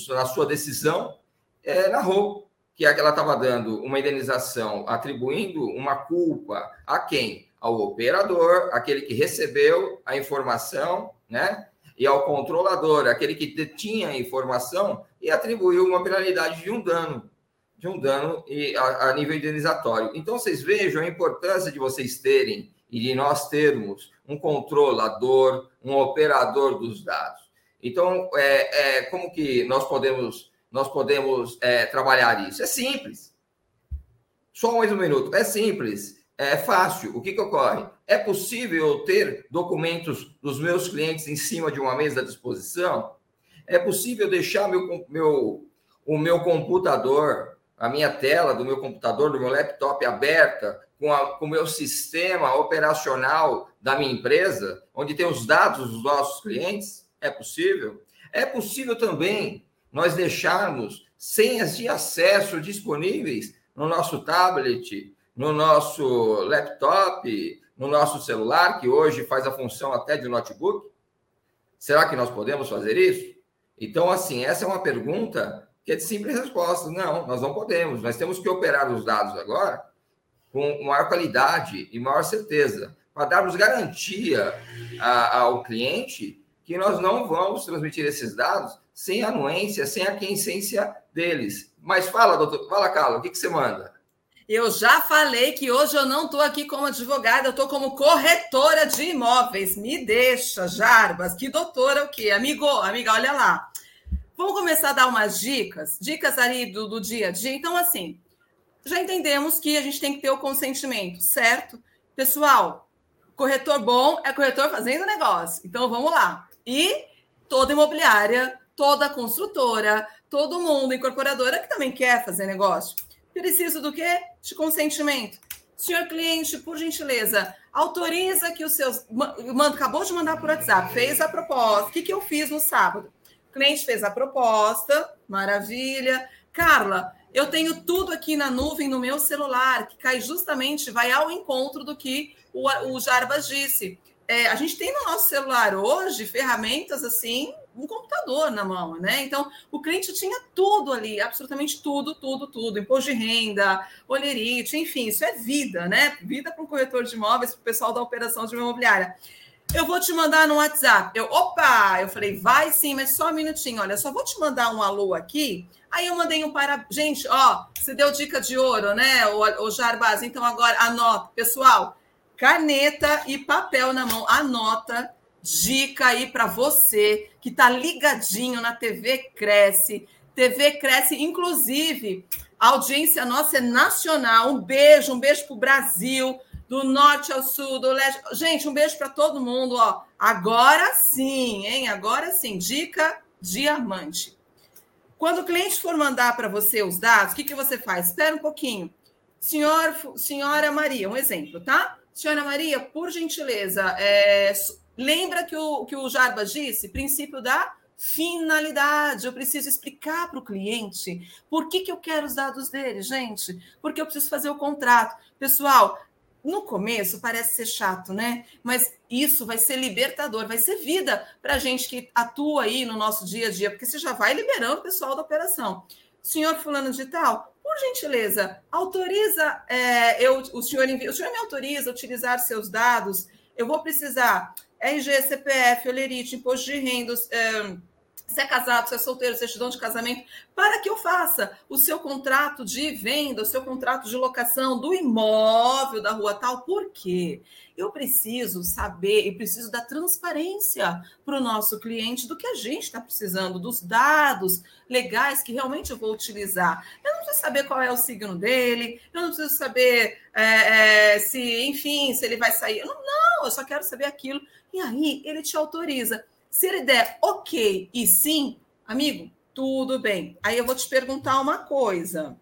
na sua decisão, é, narrou que ela estava dando uma indenização, atribuindo uma culpa a quem? Ao operador, aquele que recebeu a informação né? E ao controlador, aquele que detinha a informação, e atribuiu uma penalidade de um dano, de um dano a, a nível indenizatório. Então, vocês vejam a importância de vocês terem e de nós termos um controlador, um operador dos dados. Então, é, é como que nós podemos nós podemos é, trabalhar isso? É simples. Só mais um minuto. É simples é fácil. O que, que ocorre? É possível ter documentos dos meus clientes em cima de uma mesa à disposição? É possível deixar meu, meu, o meu computador, a minha tela do meu computador, do meu laptop aberta, com, a, com o meu sistema operacional da minha empresa, onde tem os dados dos nossos clientes? É possível. É possível também nós deixarmos senhas de acesso disponíveis no nosso tablet, no nosso laptop, no nosso celular, que hoje faz a função até de notebook? Será que nós podemos fazer isso? Então, assim, essa é uma pergunta que é de simples resposta. Não, nós não podemos. Nós temos que operar os dados agora com maior qualidade e maior certeza, para darmos garantia a, ao cliente que nós não vamos transmitir esses dados sem anuência, sem a quiescência deles. Mas fala, doutor, fala, Carlos, o que, que você manda? Eu já falei que hoje eu não estou aqui como advogada, eu estou como corretora de imóveis. Me deixa, Jarbas. Que doutora o quê? Amigo, amiga, olha lá. Vamos começar a dar umas dicas, dicas ali do, do dia a dia. Então, assim, já entendemos que a gente tem que ter o consentimento, certo? Pessoal, corretor bom é corretor fazendo negócio. Então, vamos lá. E toda imobiliária, toda construtora, todo mundo, incorporadora que também quer fazer negócio. Preciso do quê? De consentimento. Senhor cliente, por gentileza, autoriza que os seus. Manda, acabou de mandar por WhatsApp, fez a proposta. O que, que eu fiz no sábado? O cliente fez a proposta, maravilha. Carla, eu tenho tudo aqui na nuvem no meu celular, que cai justamente, vai ao encontro do que o, o Jarbas disse. É, a gente tem no nosso celular hoje ferramentas assim um computador na mão, né? Então, o cliente tinha tudo ali, absolutamente tudo, tudo, tudo, imposto de renda, olerite, enfim, isso é vida, né? Vida para o corretor de imóveis, para o pessoal da operação de imobiliária. Eu vou te mandar no WhatsApp. Eu, opa, eu falei, vai sim, mas só um minutinho. Olha, só vou te mandar um alô aqui. Aí eu mandei um para. Gente, ó, você deu dica de ouro, né, o, o Jarbaz? Então agora anota, pessoal, caneta e papel na mão, anota dica aí para você que está ligadinho na TV Cresce. TV Cresce, inclusive, a audiência nossa é nacional. Um beijo, um beijo para o Brasil, do norte ao sul, do leste. Gente, um beijo para todo mundo. Ó. Agora sim, hein? Agora sim. Dica diamante. Quando o cliente for mandar para você os dados, o que, que você faz? Espera um pouquinho. Senhor, senhora Maria, um exemplo, tá? Senhora Maria, por gentileza, é, Lembra que o, que o Jarbas disse? Princípio da finalidade. Eu preciso explicar para o cliente por que, que eu quero os dados dele, gente. Porque eu preciso fazer o contrato. Pessoal, no começo parece ser chato, né? Mas isso vai ser libertador, vai ser vida para a gente que atua aí no nosso dia a dia, porque você já vai liberando o pessoal da operação. Senhor fulano de tal, por gentileza, autoriza, é, eu, o, senhor envia, o senhor me autoriza a utilizar seus dados? Eu vou precisar RG, CPF, olerite, imposto de renda, é, se é casado, se é solteiro, certidão de casamento, para que eu faça o seu contrato de venda, o seu contrato de locação do imóvel da rua tal. Por quê? Eu preciso saber e preciso da transparência para o nosso cliente do que a gente está precisando, dos dados legais que realmente eu vou utilizar. Eu não preciso saber qual é o signo dele, eu não preciso saber é, é, se, enfim, se ele vai sair. Não, não, eu só quero saber aquilo e aí ele te autoriza. Se ele der ok e sim, amigo, tudo bem. Aí eu vou te perguntar uma coisa.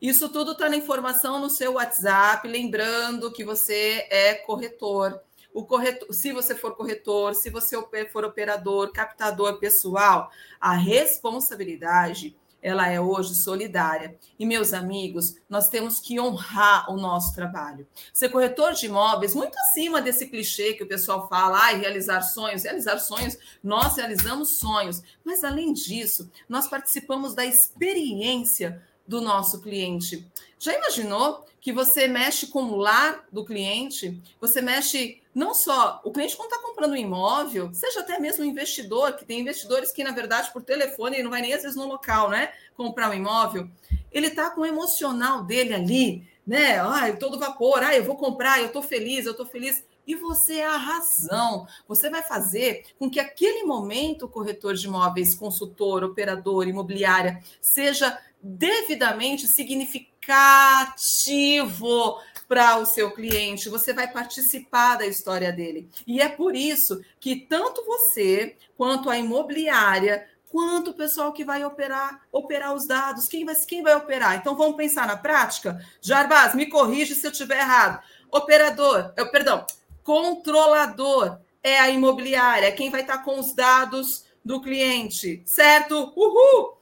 Isso tudo está na informação no seu WhatsApp, lembrando que você é corretor. O corretor, se você for corretor, se você for operador, captador pessoal, a responsabilidade ela é hoje solidária. E, meus amigos, nós temos que honrar o nosso trabalho. Ser corretor de imóveis, muito acima desse clichê que o pessoal fala, ah, realizar sonhos. Realizar sonhos, nós realizamos sonhos. Mas, além disso, nós participamos da experiência do nosso cliente. Já imaginou que você mexe com o lar do cliente? Você mexe não só o cliente quando está comprando um imóvel, seja até mesmo um investidor, que tem investidores que, na verdade, por telefone, ele não vai nem às vezes no local, né? Comprar um imóvel. Ele está com o emocional dele ali, né? Ai, todo vapor, ai, eu vou comprar, eu estou feliz, eu estou feliz. E você é a razão. Você vai fazer com que aquele momento o corretor de imóveis, consultor, operador, imobiliária, seja devidamente significativo para o seu cliente, você vai participar da história dele. E é por isso que tanto você quanto a imobiliária quanto o pessoal que vai operar operar os dados, quem vai, quem vai operar? Então vamos pensar na prática? Jarbas, me corrige se eu estiver errado. Operador, eu, perdão, controlador é a imobiliária, quem vai estar com os dados do cliente, certo? Uhul!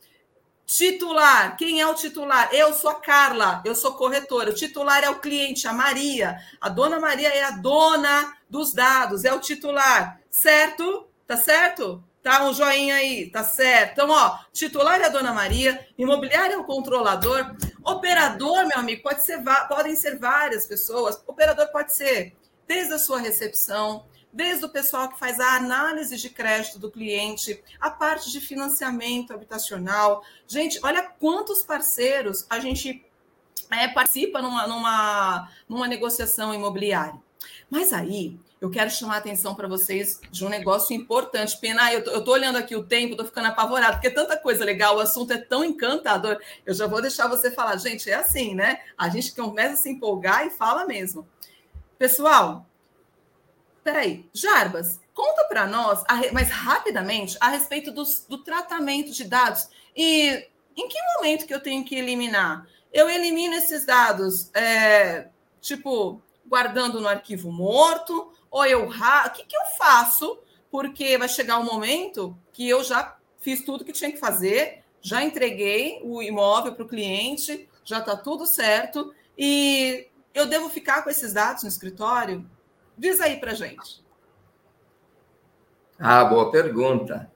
Titular, quem é o titular? Eu sou a Carla, eu sou corretora. O titular é o cliente, a Maria. A dona Maria é a dona dos dados, é o titular, certo? Tá certo? Tá um joinha aí, tá certo. Então, ó, titular é a dona Maria, imobiliário é o controlador, operador, meu amigo, pode ser, podem ser várias pessoas. Operador pode ser desde a sua recepção, desde o pessoal que faz a análise de crédito do cliente, a parte de financiamento habitacional. Gente, olha quantos parceiros a gente é, participa numa, numa, numa negociação imobiliária. Mas aí eu quero chamar a atenção para vocês de um negócio importante. Pena, eu estou olhando aqui o tempo, estou ficando apavorado, porque é tanta coisa legal, o assunto é tão encantador. Eu já vou deixar você falar, gente, é assim, né? A gente começa a se empolgar e fala mesmo. Pessoal, peraí, Jarbas, conta para nós, mas rapidamente, a respeito dos, do tratamento de dados. E em que momento que eu tenho que eliminar? Eu elimino esses dados, é, tipo, guardando no arquivo morto, ou eu o que, que eu faço? Porque vai chegar um momento que eu já fiz tudo que tinha que fazer, já entreguei o imóvel para o cliente, já está tudo certo, e eu devo ficar com esses dados no escritório? Diz aí para gente. Ah, boa pergunta.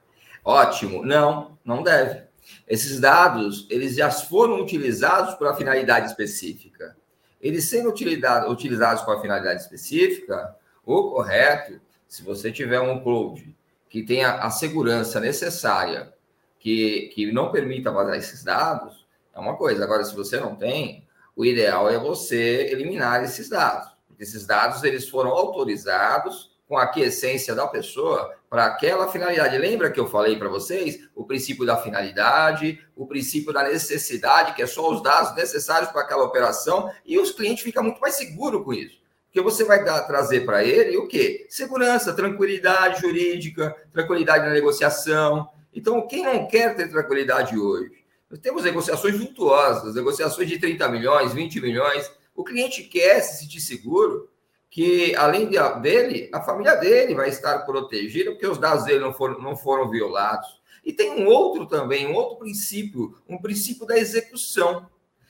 Ótimo. Não, não deve. Esses dados, eles já foram utilizados para finalidade específica. Eles sendo utilizados para finalidade específica, o correto, se você tiver um cloud que tenha a segurança necessária, que, que não permita vazar esses dados, é uma coisa. Agora, se você não tem, o ideal é você eliminar esses dados. Esses dados eles foram autorizados com a quiescência da pessoa para aquela finalidade. Lembra que eu falei para vocês o princípio da finalidade, o princípio da necessidade, que é só os dados necessários para aquela operação, e os clientes ficam muito mais seguros com isso. Porque você vai dar, trazer para ele o quê? Segurança, tranquilidade jurídica, tranquilidade na negociação. Então, quem não quer ter tranquilidade hoje? Nós temos negociações vultuosas, negociações de 30 milhões, 20 milhões. O cliente quer se sentir seguro que, além de, dele, a família dele vai estar protegida, porque os dados dele não foram, não foram violados. E tem um outro também, um outro princípio, um princípio da execução.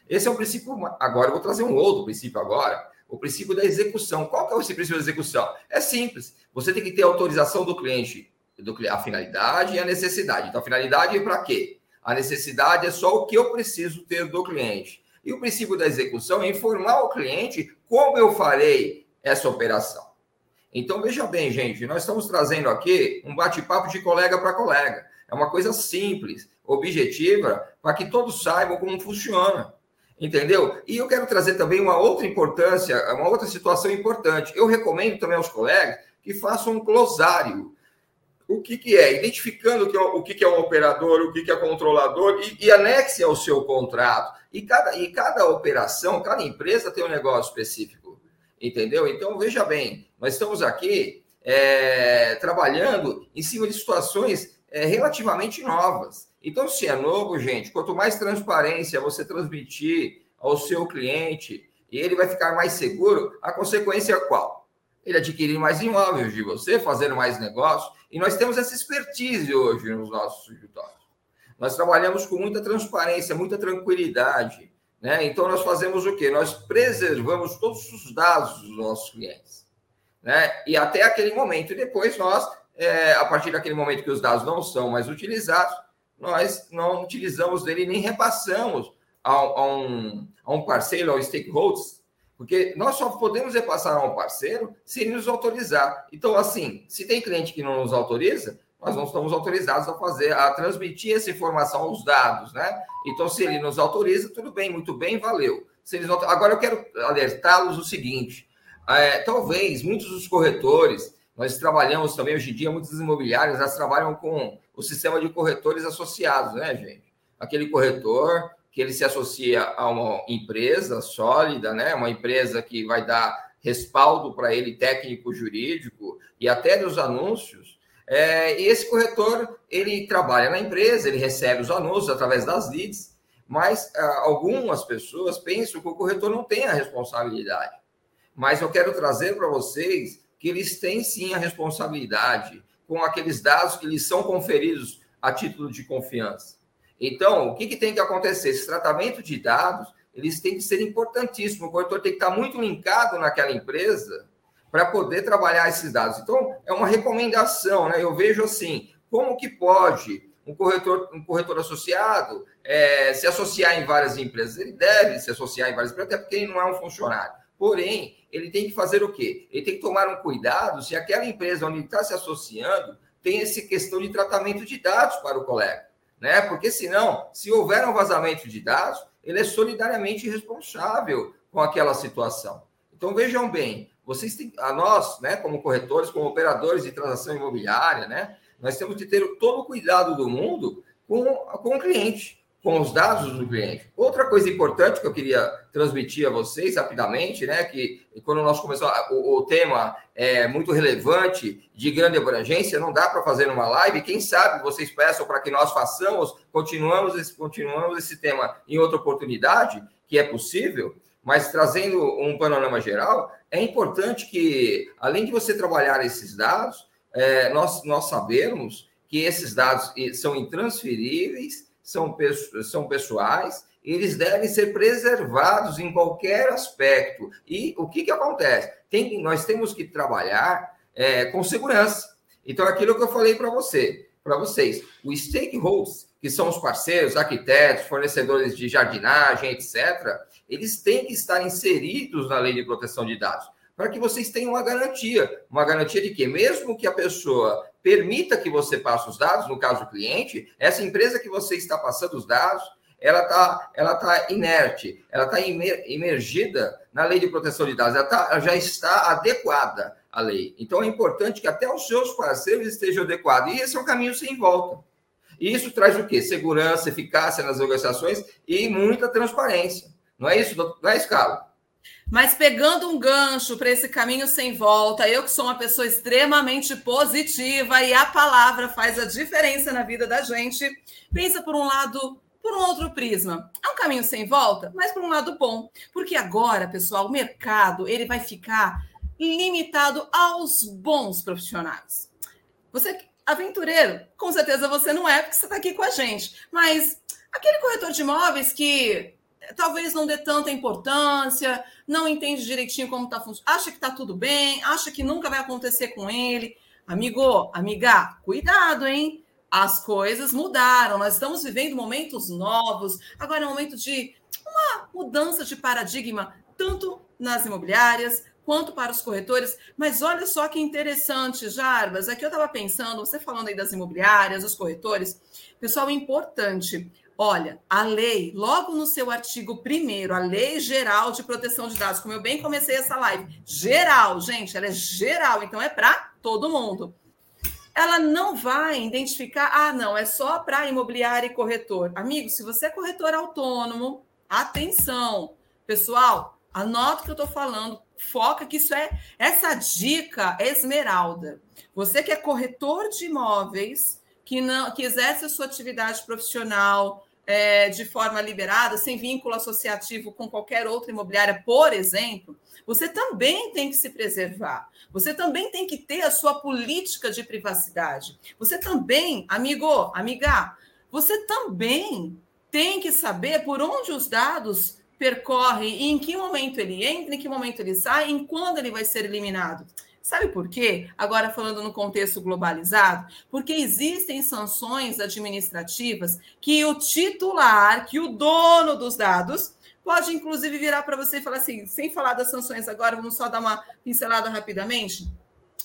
Esse é um princípio. Agora, eu vou trazer um outro princípio agora, o princípio da execução. Qual que é esse princípio da execução? É simples. Você tem que ter autorização do cliente, do, a finalidade e a necessidade. Então, a finalidade é para quê? A necessidade é só o que eu preciso ter do cliente. E o princípio da execução é informar o cliente como eu farei essa operação. Então, veja bem, gente, nós estamos trazendo aqui um bate-papo de colega para colega. É uma coisa simples, objetiva, para que todos saibam como funciona. Entendeu? E eu quero trazer também uma outra importância, uma outra situação importante. Eu recomendo também aos colegas que façam um glosário. O que, que é? Identificando o que é, o que é um operador, o que é controlador, e, e anexe ao seu contrato. E cada, e cada operação, cada empresa tem um negócio específico. Entendeu? Então, veja bem, nós estamos aqui é, trabalhando em cima de situações é, relativamente novas. Então, se é novo, gente, quanto mais transparência você transmitir ao seu cliente e ele vai ficar mais seguro, a consequência é qual? Ele adquirir mais imóveis de você, fazer mais negócio. E nós temos essa expertise hoje nos nossos escritórios. Nós trabalhamos com muita transparência, muita tranquilidade. Né? Então, nós fazemos o quê? Nós preservamos todos os dados dos nossos clientes. Né? E até aquele momento. Depois nós, é, a partir daquele momento que os dados não são mais utilizados, nós não utilizamos dele nem repassamos a, a, um, a um parceiro, ao stakeholders, porque nós só podemos repassar a um parceiro se ele nos autorizar. Então, assim, se tem cliente que não nos autoriza, nós não estamos autorizados a fazer, a transmitir essa informação aos dados, né? Então, se ele nos autoriza, tudo bem, muito bem, valeu. Se eles. Agora, eu quero alertá-los o seguinte: é, talvez muitos dos corretores, nós trabalhamos também hoje em dia, muitos imobiliários, elas trabalham com o sistema de corretores associados, né, gente? Aquele corretor que ele se associa a uma empresa sólida, né? Uma empresa que vai dar respaldo para ele técnico, jurídico e até nos anúncios. É, esse corretor ele trabalha na empresa, ele recebe os anúncios através das leads, mas ah, algumas pessoas pensam que o corretor não tem a responsabilidade. Mas eu quero trazer para vocês que eles têm sim a responsabilidade com aqueles dados que lhes são conferidos a título de confiança. Então, o que, que tem que acontecer? Esse tratamento de dados, eles têm que ser importantíssimos. O corretor tem que estar muito linkado naquela empresa para poder trabalhar esses dados. Então, é uma recomendação, né? Eu vejo assim, como que pode um corretor, um corretor associado é, se associar em várias empresas? Ele deve se associar em várias empresas, até porque ele não é um funcionário. Porém, ele tem que fazer o quê? Ele tem que tomar um cuidado se aquela empresa onde ele está se associando tem essa questão de tratamento de dados para o colega. Né? Porque senão, se houver um vazamento de dados, ele é solidariamente responsável com aquela situação. Então vejam bem, vocês têm, a nós, né, como corretores, como operadores de transação imobiliária, né, nós temos que ter todo o cuidado do mundo com, com o cliente com os dados do cliente. Outra coisa importante que eu queria transmitir a vocês rapidamente, né, que quando nós começamos, o, o tema é muito relevante, de grande abrangência, não dá para fazer uma live, quem sabe vocês peçam para que nós façamos, continuamos esse, continuamos esse tema em outra oportunidade, que é possível, mas trazendo um panorama geral, é importante que, além de você trabalhar esses dados, é, nós, nós sabemos que esses dados são intransferíveis são, são pessoais, eles devem ser preservados em qualquer aspecto. E o que, que acontece? Tem, nós temos que trabalhar é, com segurança. Então, aquilo que eu falei para você, para vocês, os stakeholders, que são os parceiros, arquitetos, fornecedores de jardinagem, etc., eles têm que estar inseridos na lei de proteção de dados, para que vocês tenham uma garantia. Uma garantia de que, mesmo que a pessoa permita que você passe os dados, no caso do cliente, essa empresa que você está passando os dados, ela está ela tá inerte, ela está imergida na lei de proteção de dados, ela, tá, ela já está adequada à lei. Então é importante que até os seus parceiros estejam adequados. E esse é um caminho sem volta. E isso traz o quê? Segurança, eficácia nas negociações e muita transparência. Não é isso, não é isso, Carlos? Mas pegando um gancho para esse caminho sem volta, eu que sou uma pessoa extremamente positiva e a palavra faz a diferença na vida da gente, pensa por um lado, por um outro prisma. É um caminho sem volta, mas por um lado bom, porque agora, pessoal, o mercado ele vai ficar limitado aos bons profissionais. Você aventureiro, com certeza você não é, porque você está aqui com a gente, mas aquele corretor de imóveis que talvez não dê tanta importância, não entende direitinho como está funcionando, acha que está tudo bem, acha que nunca vai acontecer com ele. Amigo, amiga, cuidado, hein? As coisas mudaram, nós estamos vivendo momentos novos. Agora é um momento de uma mudança de paradigma, tanto nas imobiliárias quanto para os corretores. Mas olha só que interessante, Jarbas. Aqui eu estava pensando, você falando aí das imobiliárias, dos corretores, pessoal, importante. Olha, a lei, logo no seu artigo 1 a Lei Geral de Proteção de Dados, como eu bem comecei essa live, geral, gente, ela é geral, então é para todo mundo. Ela não vai identificar, ah, não, é só para imobiliário e corretor. Amigo, se você é corretor autônomo, atenção, pessoal, anota o que eu estou falando, foca que isso é essa dica é esmeralda. Você que é corretor de imóveis, que não que exerce a sua atividade profissional, é, de forma liberada, sem vínculo associativo com qualquer outra imobiliária, por exemplo, você também tem que se preservar. Você também tem que ter a sua política de privacidade. Você também, amigo, amiga, você também tem que saber por onde os dados percorrem, em que momento ele entra, em que momento ele sai, em quando ele vai ser eliminado. Sabe por quê? Agora falando no contexto globalizado, porque existem sanções administrativas que o titular, que o dono dos dados, pode inclusive virar para você e falar assim, sem falar das sanções agora, vamos só dar uma pincelada rapidamente.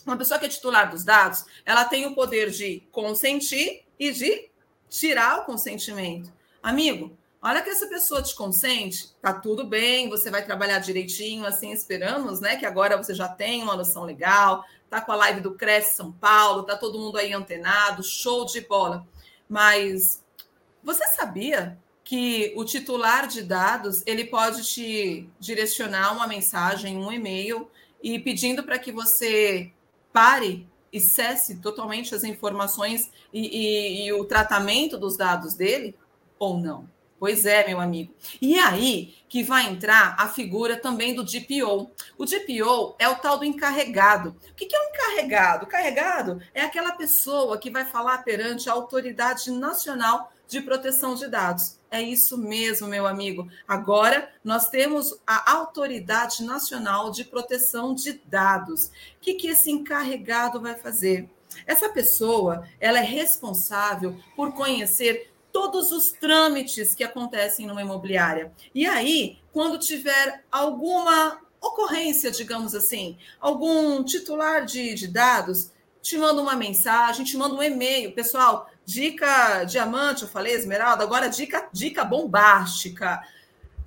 Uma pessoa que é titular dos dados, ela tem o poder de consentir e de tirar o consentimento. Amigo, Olha que essa pessoa te consente, tá tudo bem, você vai trabalhar direitinho, assim esperamos, né? Que agora você já tem uma noção legal, tá com a live do Cresce São Paulo, tá todo mundo aí antenado, show de bola. Mas você sabia que o titular de dados ele pode te direcionar uma mensagem, um e-mail e pedindo para que você pare e cesse totalmente as informações e, e, e o tratamento dos dados dele ou não? Pois é, meu amigo. E aí que vai entrar a figura também do DPO. O DPO é o tal do encarregado. O que é um encarregado? O encarregado é aquela pessoa que vai falar perante a Autoridade Nacional de Proteção de Dados. É isso mesmo, meu amigo. Agora nós temos a Autoridade Nacional de Proteção de Dados. O que, que esse encarregado vai fazer? Essa pessoa, ela é responsável por conhecer todos os trâmites que acontecem numa imobiliária. E aí, quando tiver alguma ocorrência, digamos assim, algum titular de, de dados te manda uma mensagem, te manda um e-mail. Pessoal, dica diamante, eu falei esmeralda, agora dica, dica bombástica.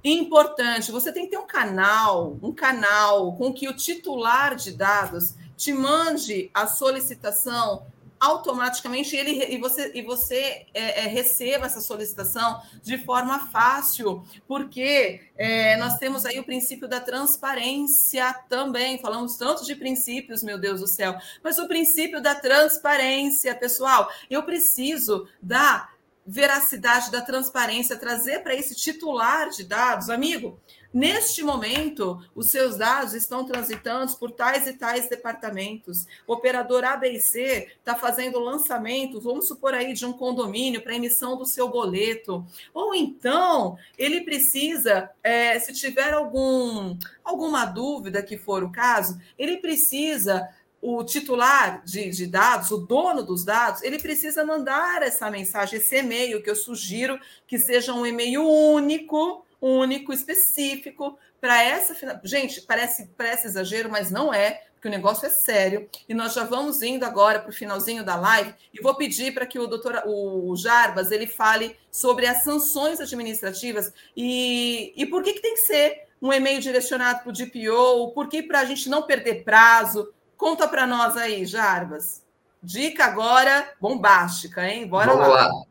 Importante, você tem que ter um canal, um canal com que o titular de dados te mande a solicitação automaticamente ele, e você, e você é, é, receba essa solicitação de forma fácil, porque é, nós temos aí o princípio da transparência também. Falamos tanto de princípios, meu Deus do céu, mas o princípio da transparência, pessoal, eu preciso da veracidade, da transparência, trazer para esse titular de dados, amigo. Neste momento, os seus dados estão transitando por tais e tais departamentos. O operador ABC está fazendo lançamento, vamos supor aí, de um condomínio para emissão do seu boleto. Ou então, ele precisa, é, se tiver algum, alguma dúvida que for o caso, ele precisa o titular de, de, dados, o dono dos dados, ele precisa mandar essa mensagem, esse e-mail, que eu sugiro que seja um e-mail único, único, específico para essa. Gente, parece, parece exagero, mas não é, porque o negócio é sério. E nós já vamos indo agora para o finalzinho da live e vou pedir para que o doutor o Jarbas ele fale sobre as sanções administrativas e, e por que, que tem que ser um e-mail direcionado para o DPO, por que para a gente não perder prazo. Conta para nós aí, Jarbas. Dica agora bombástica, hein? Bora Vamos lá. lá.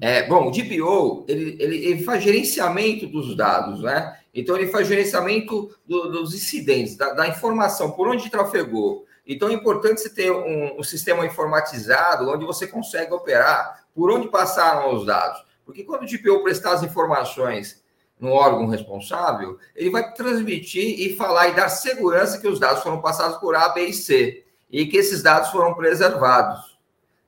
É, bom, o DPO, ele, ele, ele, faz gerenciamento dos dados, né? Então, ele faz gerenciamento do, dos incidentes, da, da, informação, por onde trafegou. Então, é importante você ter um, um, sistema informatizado onde você consegue operar por onde passaram os dados. Porque quando o DPO prestar as informações no órgão responsável, ele vai transmitir e falar e dar segurança que os dados foram passados por A, B e C e que esses dados foram preservados,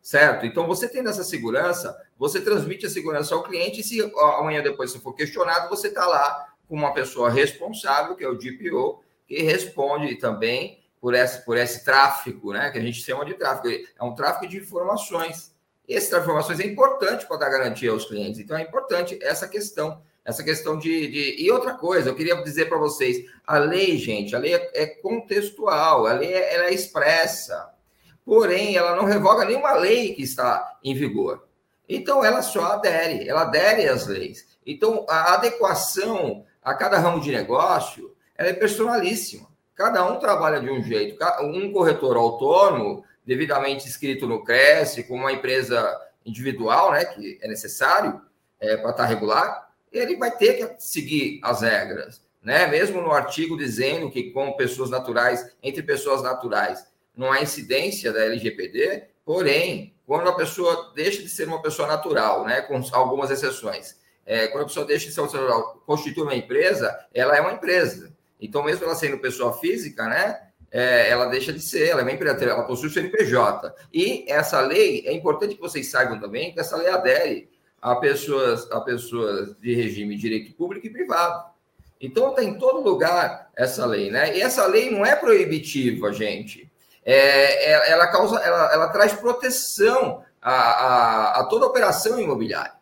certo? Então, você tendo essa segurança, você transmite a segurança ao cliente e se amanhã depois você for questionado, você está lá com uma pessoa responsável, que é o DPO, que responde também por esse, por esse tráfego, né? Que a gente chama de tráfego. É um tráfego de informações. E de informações é importante para dar garantia aos clientes. Então, é importante essa questão. Essa questão de. de... E outra coisa, eu queria dizer para vocês: a lei, gente, a lei é, é contextual, a lei é, ela é expressa. Porém, ela não revoga nenhuma lei que está em vigor. Então, ela só adere, ela adere às leis. Então, a adequação a cada ramo de negócio, é personalíssima. Cada um trabalha de um jeito. Um corretor autônomo, devidamente inscrito no Cresce, com uma empresa individual, né, que é necessário é, para estar regular, ele vai ter que seguir as regras. Né? Mesmo no artigo dizendo que com pessoas naturais, entre pessoas naturais, não há incidência da LGPD, porém, quando a pessoa deixa de ser uma pessoa natural, né, com algumas exceções, é, quando a pessoa deixa de ser uma pessoa natural, constitui uma empresa, ela é uma empresa. Então, mesmo ela sendo pessoa física, né, é, ela deixa de ser, ela é uma empresa, ela possui o CNPJ. E essa lei, é importante que vocês saibam também que essa lei adere a pessoas, a pessoas de regime de direito público e privado. Então, está em todo lugar essa lei, né? E essa lei não é proibitiva, gente é, é, ela, causa, ela, ela traz proteção a, a, a, toda operação imobiliária.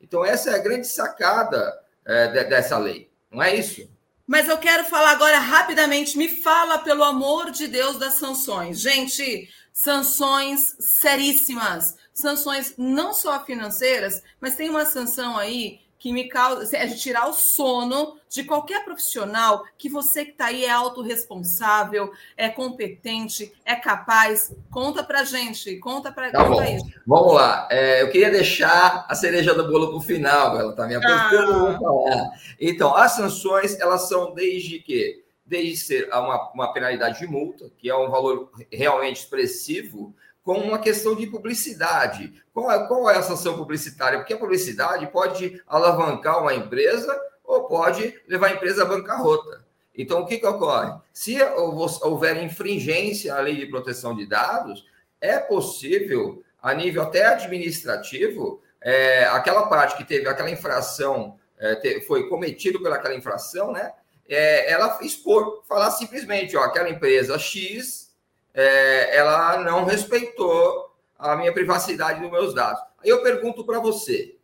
Então, essa é a grande sacada é, de, dessa lei, não é isso? Mas eu quero falar agora rapidamente. Me fala, pelo amor de Deus, das sanções. Gente, sanções seríssimas. Sanções não só financeiras, mas tem uma sanção aí que me causa, é tirar o sono de qualquer profissional que você que está aí é autorresponsável, é competente, é capaz. Conta para gente, conta para tá conta. Vamos lá. É, eu queria deixar a cereja do bolo para o final. Ela está me apontando. Ah. Então, as sanções elas são desde que desde ser uma, uma penalidade de multa, que é um valor realmente expressivo, com uma questão de publicidade. Qual é, qual é a sanção publicitária? Porque a publicidade pode alavancar uma empresa ou pode levar a empresa à bancarrota. Então, o que, que ocorre? Se houver infringência à lei de proteção de dados, é possível, a nível até administrativo, é, aquela parte que teve aquela infração, é, foi cometido pelaquela infração, né? É, ela expor, falar simplesmente, ó, aquela empresa X é, ela não respeitou a minha privacidade dos meus dados. Aí eu pergunto para você: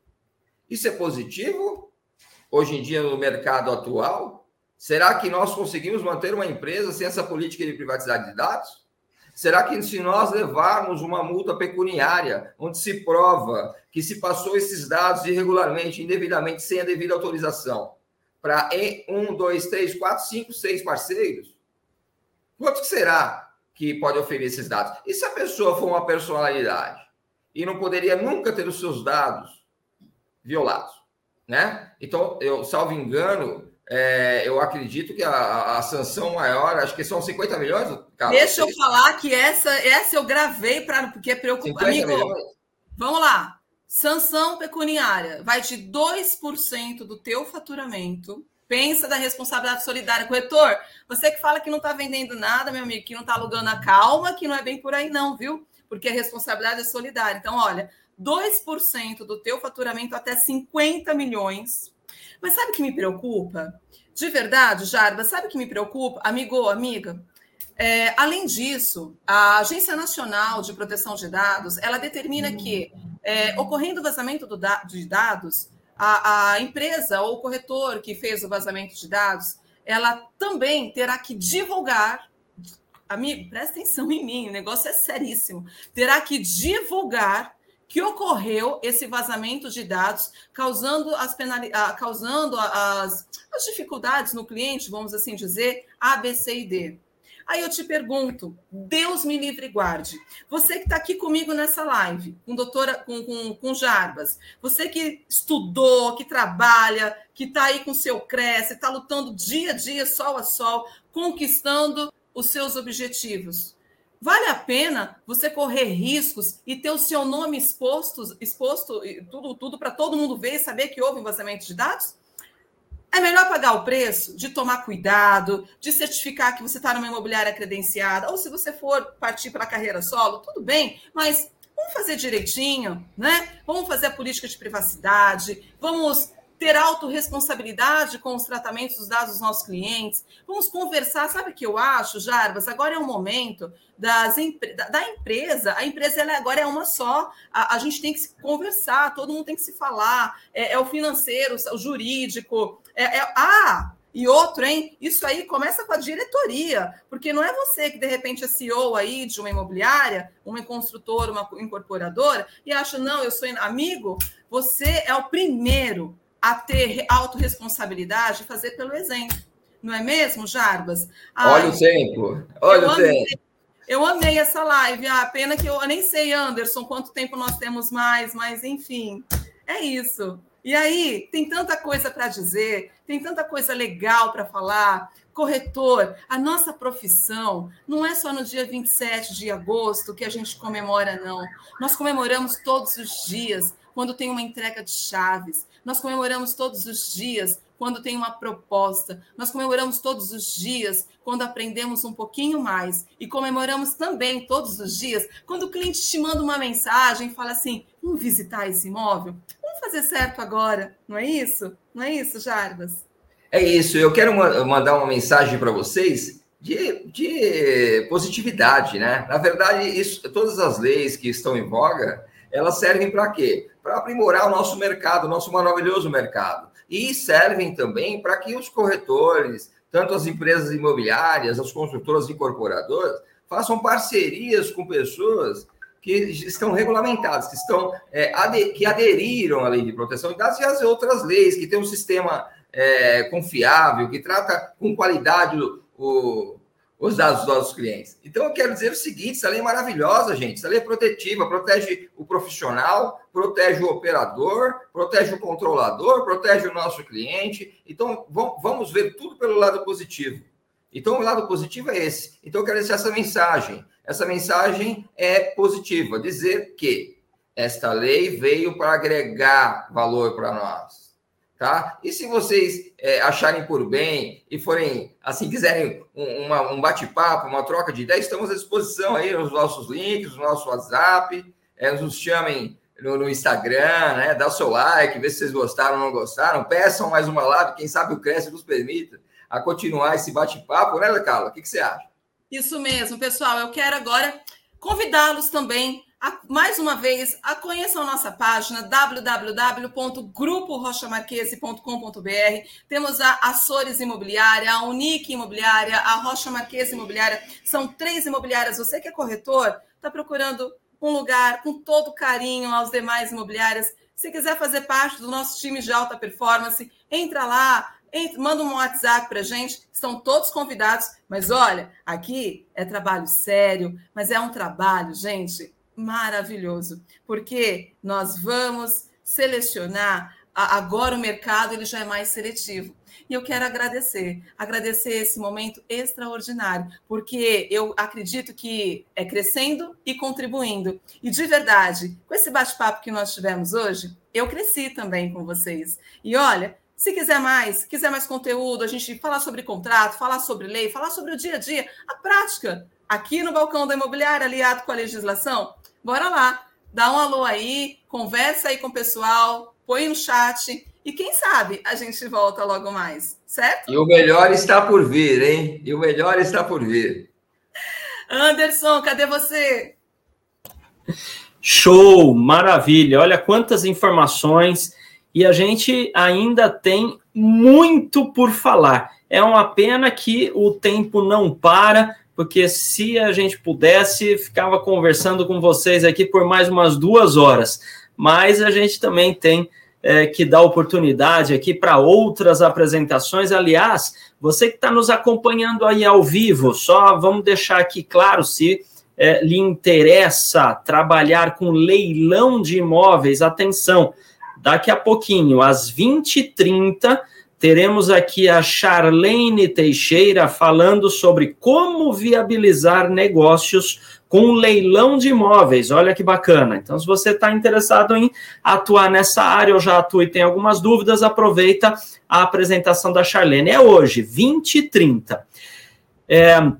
isso é positivo hoje em dia no mercado atual? Será que nós conseguimos manter uma empresa sem essa política de privacidade de dados? Será que se nós levarmos uma multa pecuniária, onde se prova que se passou esses dados irregularmente, indevidamente, sem a devida autorização, para um, dois, três, quatro, cinco, seis parceiros, quanto será que pode oferecer esses dados? E se a pessoa for uma personalidade e não poderia nunca ter os seus dados violados, né? Então, eu, salvo engano, é, eu acredito que a, a, sanção maior, acho que são 50 milhões. Cara, Deixa eu falar que essa, essa eu gravei para porque é preocupante. Amigo, milhões. vamos lá. Sanção pecuniária vai de 2% do teu faturamento. Pensa da responsabilidade solidária. Corretor, você que fala que não está vendendo nada, meu amigo, que não está alugando a calma, que não é bem por aí não, viu? Porque a responsabilidade é solidária. Então, olha, 2% do teu faturamento até 50 milhões mas sabe o que me preocupa? De verdade, Jarba, sabe o que me preocupa? Amigo, amiga, é, além disso, a Agência Nacional de Proteção de Dados, ela determina que, é, ocorrendo vazamento da, de dados, a, a, empresa ou o corretor que fez o vazamento de dados, ela também terá que divulgar, amigo, presta atenção em mim, o negócio é seríssimo, terá que divulgar que ocorreu esse vazamento de dados, causando as, causando as, as dificuldades no cliente, vamos assim dizer, A, B, C e D. Aí eu te pergunto, Deus me livre e guarde. Você que está aqui comigo nessa live, com doutora, com, com, com Jarbas, você que estudou, que trabalha, que está aí com seu cresce, está lutando dia a dia, sol a sol, conquistando os seus objetivos. Vale a pena você correr riscos e ter o seu nome exposto, exposto tudo, tudo para todo mundo ver e saber que houve um vazamento de dados? É melhor pagar o preço de tomar cuidado, de certificar que você está numa imobiliária credenciada, ou se você for partir para a carreira solo, tudo bem, mas vamos fazer direitinho, né? Vamos fazer a política de privacidade, vamos ter autorresponsabilidade com os tratamentos dos dados dos nossos clientes. Vamos conversar. Sabe o que eu acho, Jarbas? Agora é o momento das, da empresa. A empresa ela agora é uma só. A, a, gente tem que se conversar, todo mundo tem que se falar. É, é o financeiro, o jurídico. É, é, ah, e outro, hein? Isso aí começa com a diretoria, porque não é você que de repente é CEO aí de uma imobiliária, uma construtora, uma incorporadora, e acha, não, eu sou amigo. Você é o primeiro a ter autorresponsabilidade e fazer pelo exemplo. Não é mesmo, Jarbas? Ai, olha o tempo, olha o tempo. Eu amei essa live. Ah, pena que eu, eu nem sei, Anderson, quanto tempo nós temos mais, mas enfim, é isso. E aí, tem tanta coisa para dizer, tem tanta coisa legal para falar. Corretor, a nossa profissão não é só no dia 27 de agosto que a gente comemora, não. Nós comemoramos todos os dias quando tem uma entrega de chaves. Nós comemoramos todos os dias quando tem uma proposta. Nós comemoramos todos os dias quando aprendemos um pouquinho mais. E comemoramos também todos os dias quando o cliente te manda uma mensagem e fala assim: vamos visitar esse imóvel? Vamos fazer certo agora, não é isso? Não é isso, Jarbas? É isso. Eu quero mandar uma mensagem para vocês de, de, positividade, né? Na verdade, isso, todas as leis que estão em voga, elas servem para quê? Para aprimorar o nosso mercado, o nosso maravilhoso mercado. E servem também para que os corretores, tanto as empresas imobiliárias, as construtoras incorporadoras, façam parcerias com pessoas que estão regulamentadas, que estão é, que aderiram à lei de proteção de dados e às outras leis, que tem um sistema é, confiável, que trata com qualidade o, o os dados dos nossos clientes. Então, eu quero dizer o seguinte: essa lei é maravilhosa, gente. Essa lei é protetiva, protege o profissional, protege o operador, protege o controlador, protege o nosso cliente. Então, vamos ver tudo pelo lado positivo. Então, o lado positivo é esse. Então, eu quero deixar essa mensagem. Essa mensagem é positiva, dizer que esta lei veio para agregar valor para nós tá? E se vocês é, acharem por bem e forem, assim, quiserem um, um bate-papo, uma troca de ideias, estamos à disposição aí nos nossos links, no nosso WhatsApp, é, nos chamem no, no, Instagram, né? Dá o seu like, vê se vocês gostaram ou não gostaram, peçam mais uma live, quem sabe o Cresce nos permita a continuar esse bate-papo, né, Carla? O que, que você acha? Isso mesmo, pessoal. Eu quero agora convidá-los também mais uma vez, conheçam a nossa página www.gruporochamarquese.com.br. Temos a Açores Imobiliária, a Unique Imobiliária, a Rocha Marquesa Imobiliária. São três imobiliárias. Você que é corretor, está procurando um lugar com todo carinho aos demais imobiliárias. Se quiser fazer parte do nosso time de alta performance, entra lá, manda um WhatsApp para gente. Estão todos convidados. Mas olha, aqui é trabalho sério, mas é um trabalho, gente, maravilhoso, porque nós vamos selecionar. Agora o mercado ele já é mais seletivo. E eu quero agradecer, agradecer esse momento extraordinário, porque eu acredito que é crescendo e contribuindo. E de verdade, com esse bate-papo que nós tivemos hoje, eu cresci também com vocês. E olha, se quiser mais, quiser mais conteúdo, a gente falar sobre contrato, falar sobre lei, falar sobre o dia a dia, a prática, aqui no balcão da imobiliária, aliado com a legislação, bora lá, dá um alô aí, conversa aí com o pessoal, põe no chat e quem sabe a gente volta logo mais, certo? E o melhor está por vir, hein? E o melhor está por vir. Anderson, cadê você? Show, maravilha. Olha quantas informações e a gente ainda tem muito por falar. É uma pena que o tempo não para, porque se a gente pudesse, ficava conversando com vocês aqui por mais umas duas horas. Mas a gente também tem é, que dar oportunidade aqui para outras apresentações. Aliás, você que está nos acompanhando aí ao vivo, só vamos deixar aqui claro se é, lhe interessa trabalhar com leilão de imóveis, atenção, daqui a pouquinho, às 20h30 teremos aqui a Charlene Teixeira falando sobre como viabilizar negócios com leilão de imóveis. Olha que bacana. Então, se você está interessado em atuar nessa área ou já atua e tem algumas dúvidas, aproveita a apresentação da Charlene. É hoje, 20 e 30. É,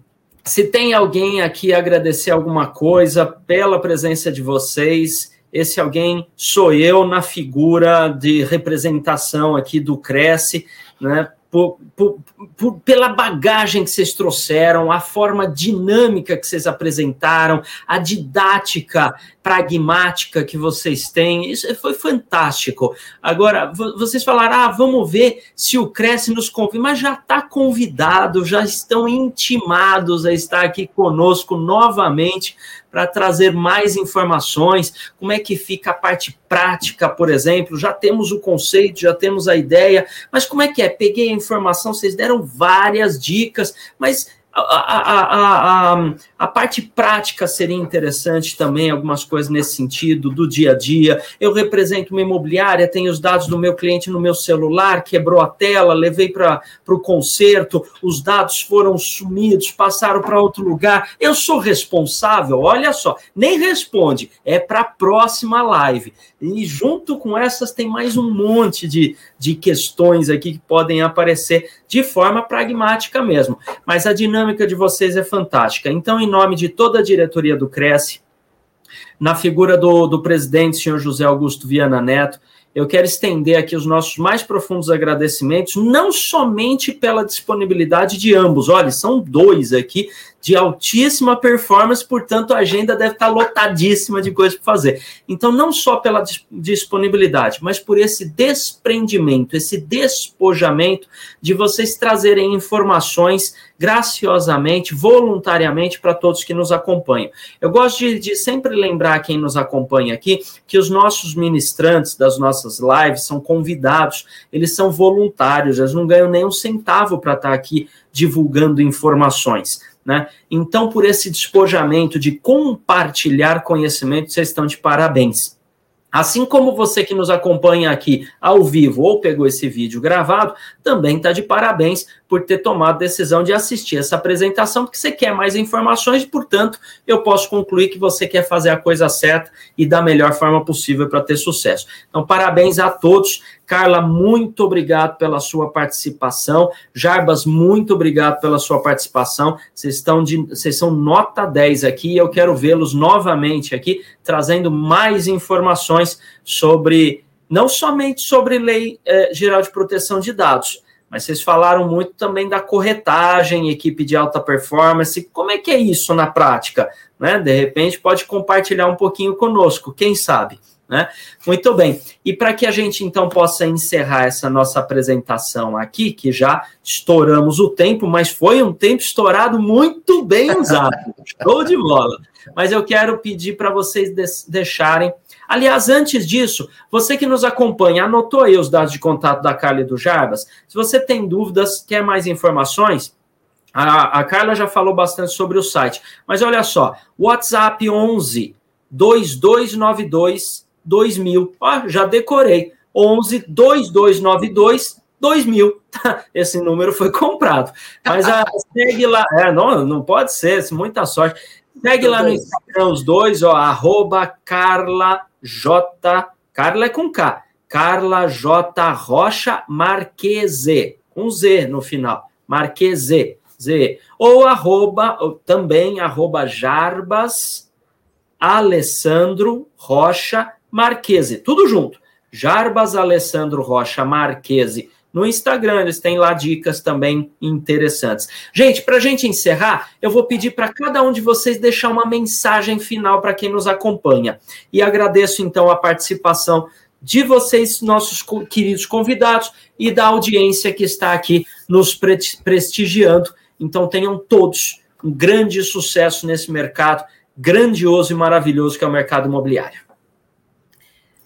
se tem alguém aqui agradecer alguma coisa pela presença de vocês, esse alguém sou eu na figura de representação aqui do Cresce, né? Por, por, por, pela bagagem que vocês trouxeram, a forma dinâmica que vocês apresentaram, a didática pragmática que vocês têm, isso foi fantástico. Agora, vocês falaram, ah, vamos ver se o Cresce nos convida, mas já está convidado, já estão intimados a estar aqui conosco novamente para trazer mais informações, como é que fica a parte prática, por exemplo, já temos o conceito, já temos a ideia, mas como é que é? Peguei a informação, vocês deram várias dicas, mas a, a, a, a, parte prática seria interessante também, algumas coisas nesse sentido, do dia a dia. Eu represento uma imobiliária, tenho os dados do meu cliente no meu celular, quebrou a tela, levei para o conserto, os dados foram sumidos, passaram para outro lugar. Eu sou responsável, olha só, nem responde, é para a próxima live. E junto com essas tem mais um monte de, de questões aqui que podem aparecer de forma pragmática mesmo. Mas a dinâmica de vocês é fantástica. Então, em nome de toda a diretoria do Cresce, na figura do, do presidente, senhor José Augusto Viana Neto, eu quero estender aqui os nossos mais profundos agradecimentos, não somente pela disponibilidade de ambos, olha, são dois aqui de altíssima performance, portanto a agenda deve estar lotadíssima de coisas para fazer. Então, não só pela disponibilidade, mas por esse desprendimento, esse despojamento de vocês trazerem informações graciosamente, voluntariamente para todos que nos acompanham. Eu gosto de, de sempre lembrar quem nos acompanha aqui que os nossos ministrantes das nossas lives são convidados, eles são voluntários, eles não ganham nem um centavo para estar aqui divulgando informações. Né? Então, por esse despojamento de compartilhar conhecimento, vocês estão de parabéns. Assim como você que nos acompanha aqui ao vivo ou pegou esse vídeo gravado, também está de parabéns por ter tomado a decisão de assistir essa apresentação, porque você quer mais informações portanto, eu posso concluir que você quer fazer a coisa certa e da melhor forma possível para ter sucesso. Então, parabéns a todos. Carla, muito obrigado pela sua participação. Jarbas, muito obrigado pela sua participação. Vocês estão de, vocês são nota 10 aqui e eu quero vê-los novamente aqui trazendo mais informações sobre não somente sobre lei eh, geral de proteção de dados, mas vocês falaram muito também da corretagem, equipe de alta performance. Como é que é isso na prática? Né? De repente, pode compartilhar um pouquinho conosco, quem sabe? Né? Muito bem. E para que a gente então possa encerrar essa nossa apresentação aqui, que já estouramos o tempo, mas foi um tempo estourado muito bem usado. Show de bola. Mas eu quero pedir para vocês deixarem. Aliás, antes disso, você que nos acompanha, anotou aí os dados de contato da Carla e do Jarbas? Se você tem dúvidas, quer mais informações, a, a Carla já falou bastante sobre o site. Mas olha só, WhatsApp 11 2292 2000. Ah, já decorei. 11 2292 2000. Esse número foi comprado. Mas a, segue lá. É, não, não pode ser, muita sorte. Segue lá no Instagram os dois, ó, arroba Carla J. Carla é com K. Carla J. Rocha Marquese, com Z no final. Marquese, Z. Ou arroba, ou também arroba Jarbas Alessandro Rocha Marquese, tudo junto. Jarbas Alessandro Rocha Marquese no Instagram, eles têm lá dicas também interessantes. Gente, para a gente encerrar, eu vou pedir para cada um de vocês deixar uma mensagem final para quem nos acompanha. E agradeço então a participação de vocês, nossos queridos convidados, e da audiência que está aqui nos prestigiando. Então tenham todos um grande sucesso nesse mercado grandioso e maravilhoso que é o mercado imobiliário.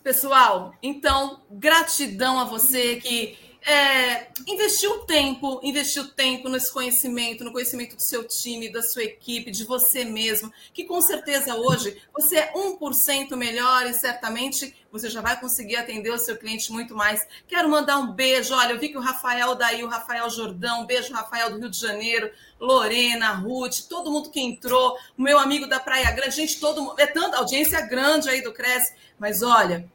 Pessoal, então, gratidão a você que é, investiu tempo, investiu tempo nesse conhecimento, no conhecimento do seu time, da sua equipe, de você mesmo, que com certeza hoje você é 1% melhor e certamente você já vai conseguir atender o seu cliente muito mais. Quero mandar um beijo, olha, eu vi que o Rafael daí, o Rafael Jordão, um beijo Rafael do Rio de Janeiro, Lorena, Ruth, todo mundo que entrou, o meu amigo da Praia Grande, gente, todo mundo, é tanta audiência grande aí do Cresce, mas olha,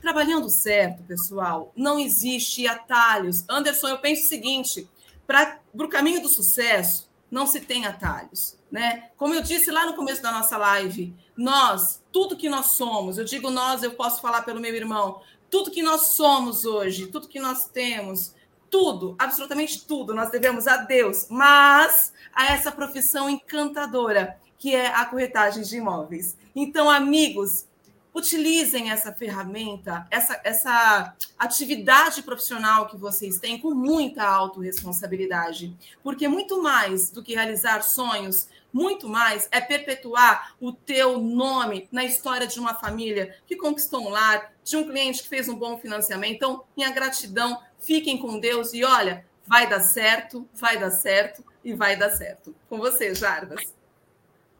Trabalhando certo, pessoal, não existe atalhos. Anderson, eu penso o seguinte: para o caminho do sucesso, não se tem atalhos. Né? Como eu disse lá no começo da nossa live, nós, tudo que nós somos, eu digo nós, eu posso falar pelo meu irmão, tudo que nós somos hoje, tudo que nós temos, tudo, absolutamente tudo, nós devemos a Deus, mas a essa profissão encantadora que é a corretagem de imóveis. Então, amigos, utilizem essa ferramenta, essa, essa atividade profissional que vocês têm com muita autorresponsabilidade. Porque muito mais do que realizar sonhos, muito mais é perpetuar o teu nome na história de uma família que conquistou um lar, de um cliente que fez um bom financiamento. Então, minha gratidão, fiquem com Deus e olha, vai dar certo, vai dar certo e vai dar certo. Com você, Jarbas.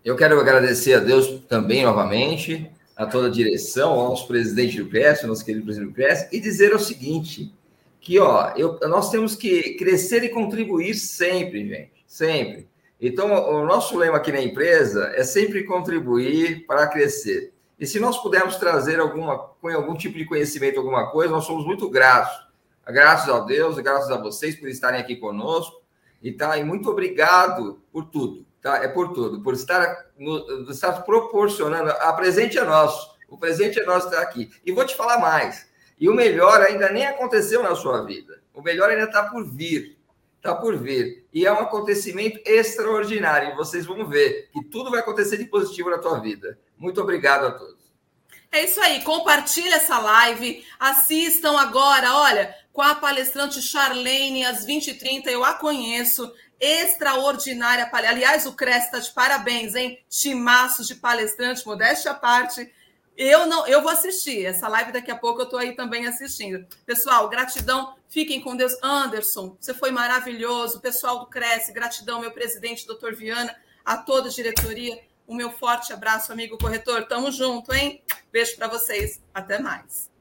Eu quero agradecer a Deus também novamente a toda a direção, ao nosso presidente do PS, nosso querido presidente do PS, e dizer o seguinte, que ó, eu, nós temos que crescer e contribuir sempre, gente, sempre. Então, o nosso lema aqui na empresa é sempre contribuir para crescer. E se nós pudermos trazer alguma, algum tipo de conhecimento, alguma coisa, nós somos muito gratos. Graças a Deus, graças a vocês por estarem aqui conosco. E, tá, e muito obrigado por tudo. Tá? É por tudo, por estar, no, estar proporcionando. A presente é nosso, o presente é nosso estar aqui. E vou te falar mais. E o melhor ainda nem aconteceu na sua vida. O melhor ainda está por vir. Está por vir. E é um acontecimento extraordinário. Vocês vão ver que tudo vai acontecer de positivo na tua vida. Muito obrigado a todos. É isso aí. Compartilhe essa live. Assistam agora, olha, com a palestrante Charlene, às 20h30. Eu a conheço extraordinária. Aliás, o Cresce está de parabéns, hein? Timaços de palestrante, modéstia à parte. Eu não, eu vou assistir essa live daqui a pouco. Eu estou aí também assistindo. Pessoal, gratidão. Fiquem com Deus. Anderson, você foi maravilhoso. Pessoal do Cresce, gratidão, meu presidente, doutor Viana, a toda a diretoria. O meu forte abraço, amigo corretor. Tamo junto, hein? Beijo para vocês. Até mais.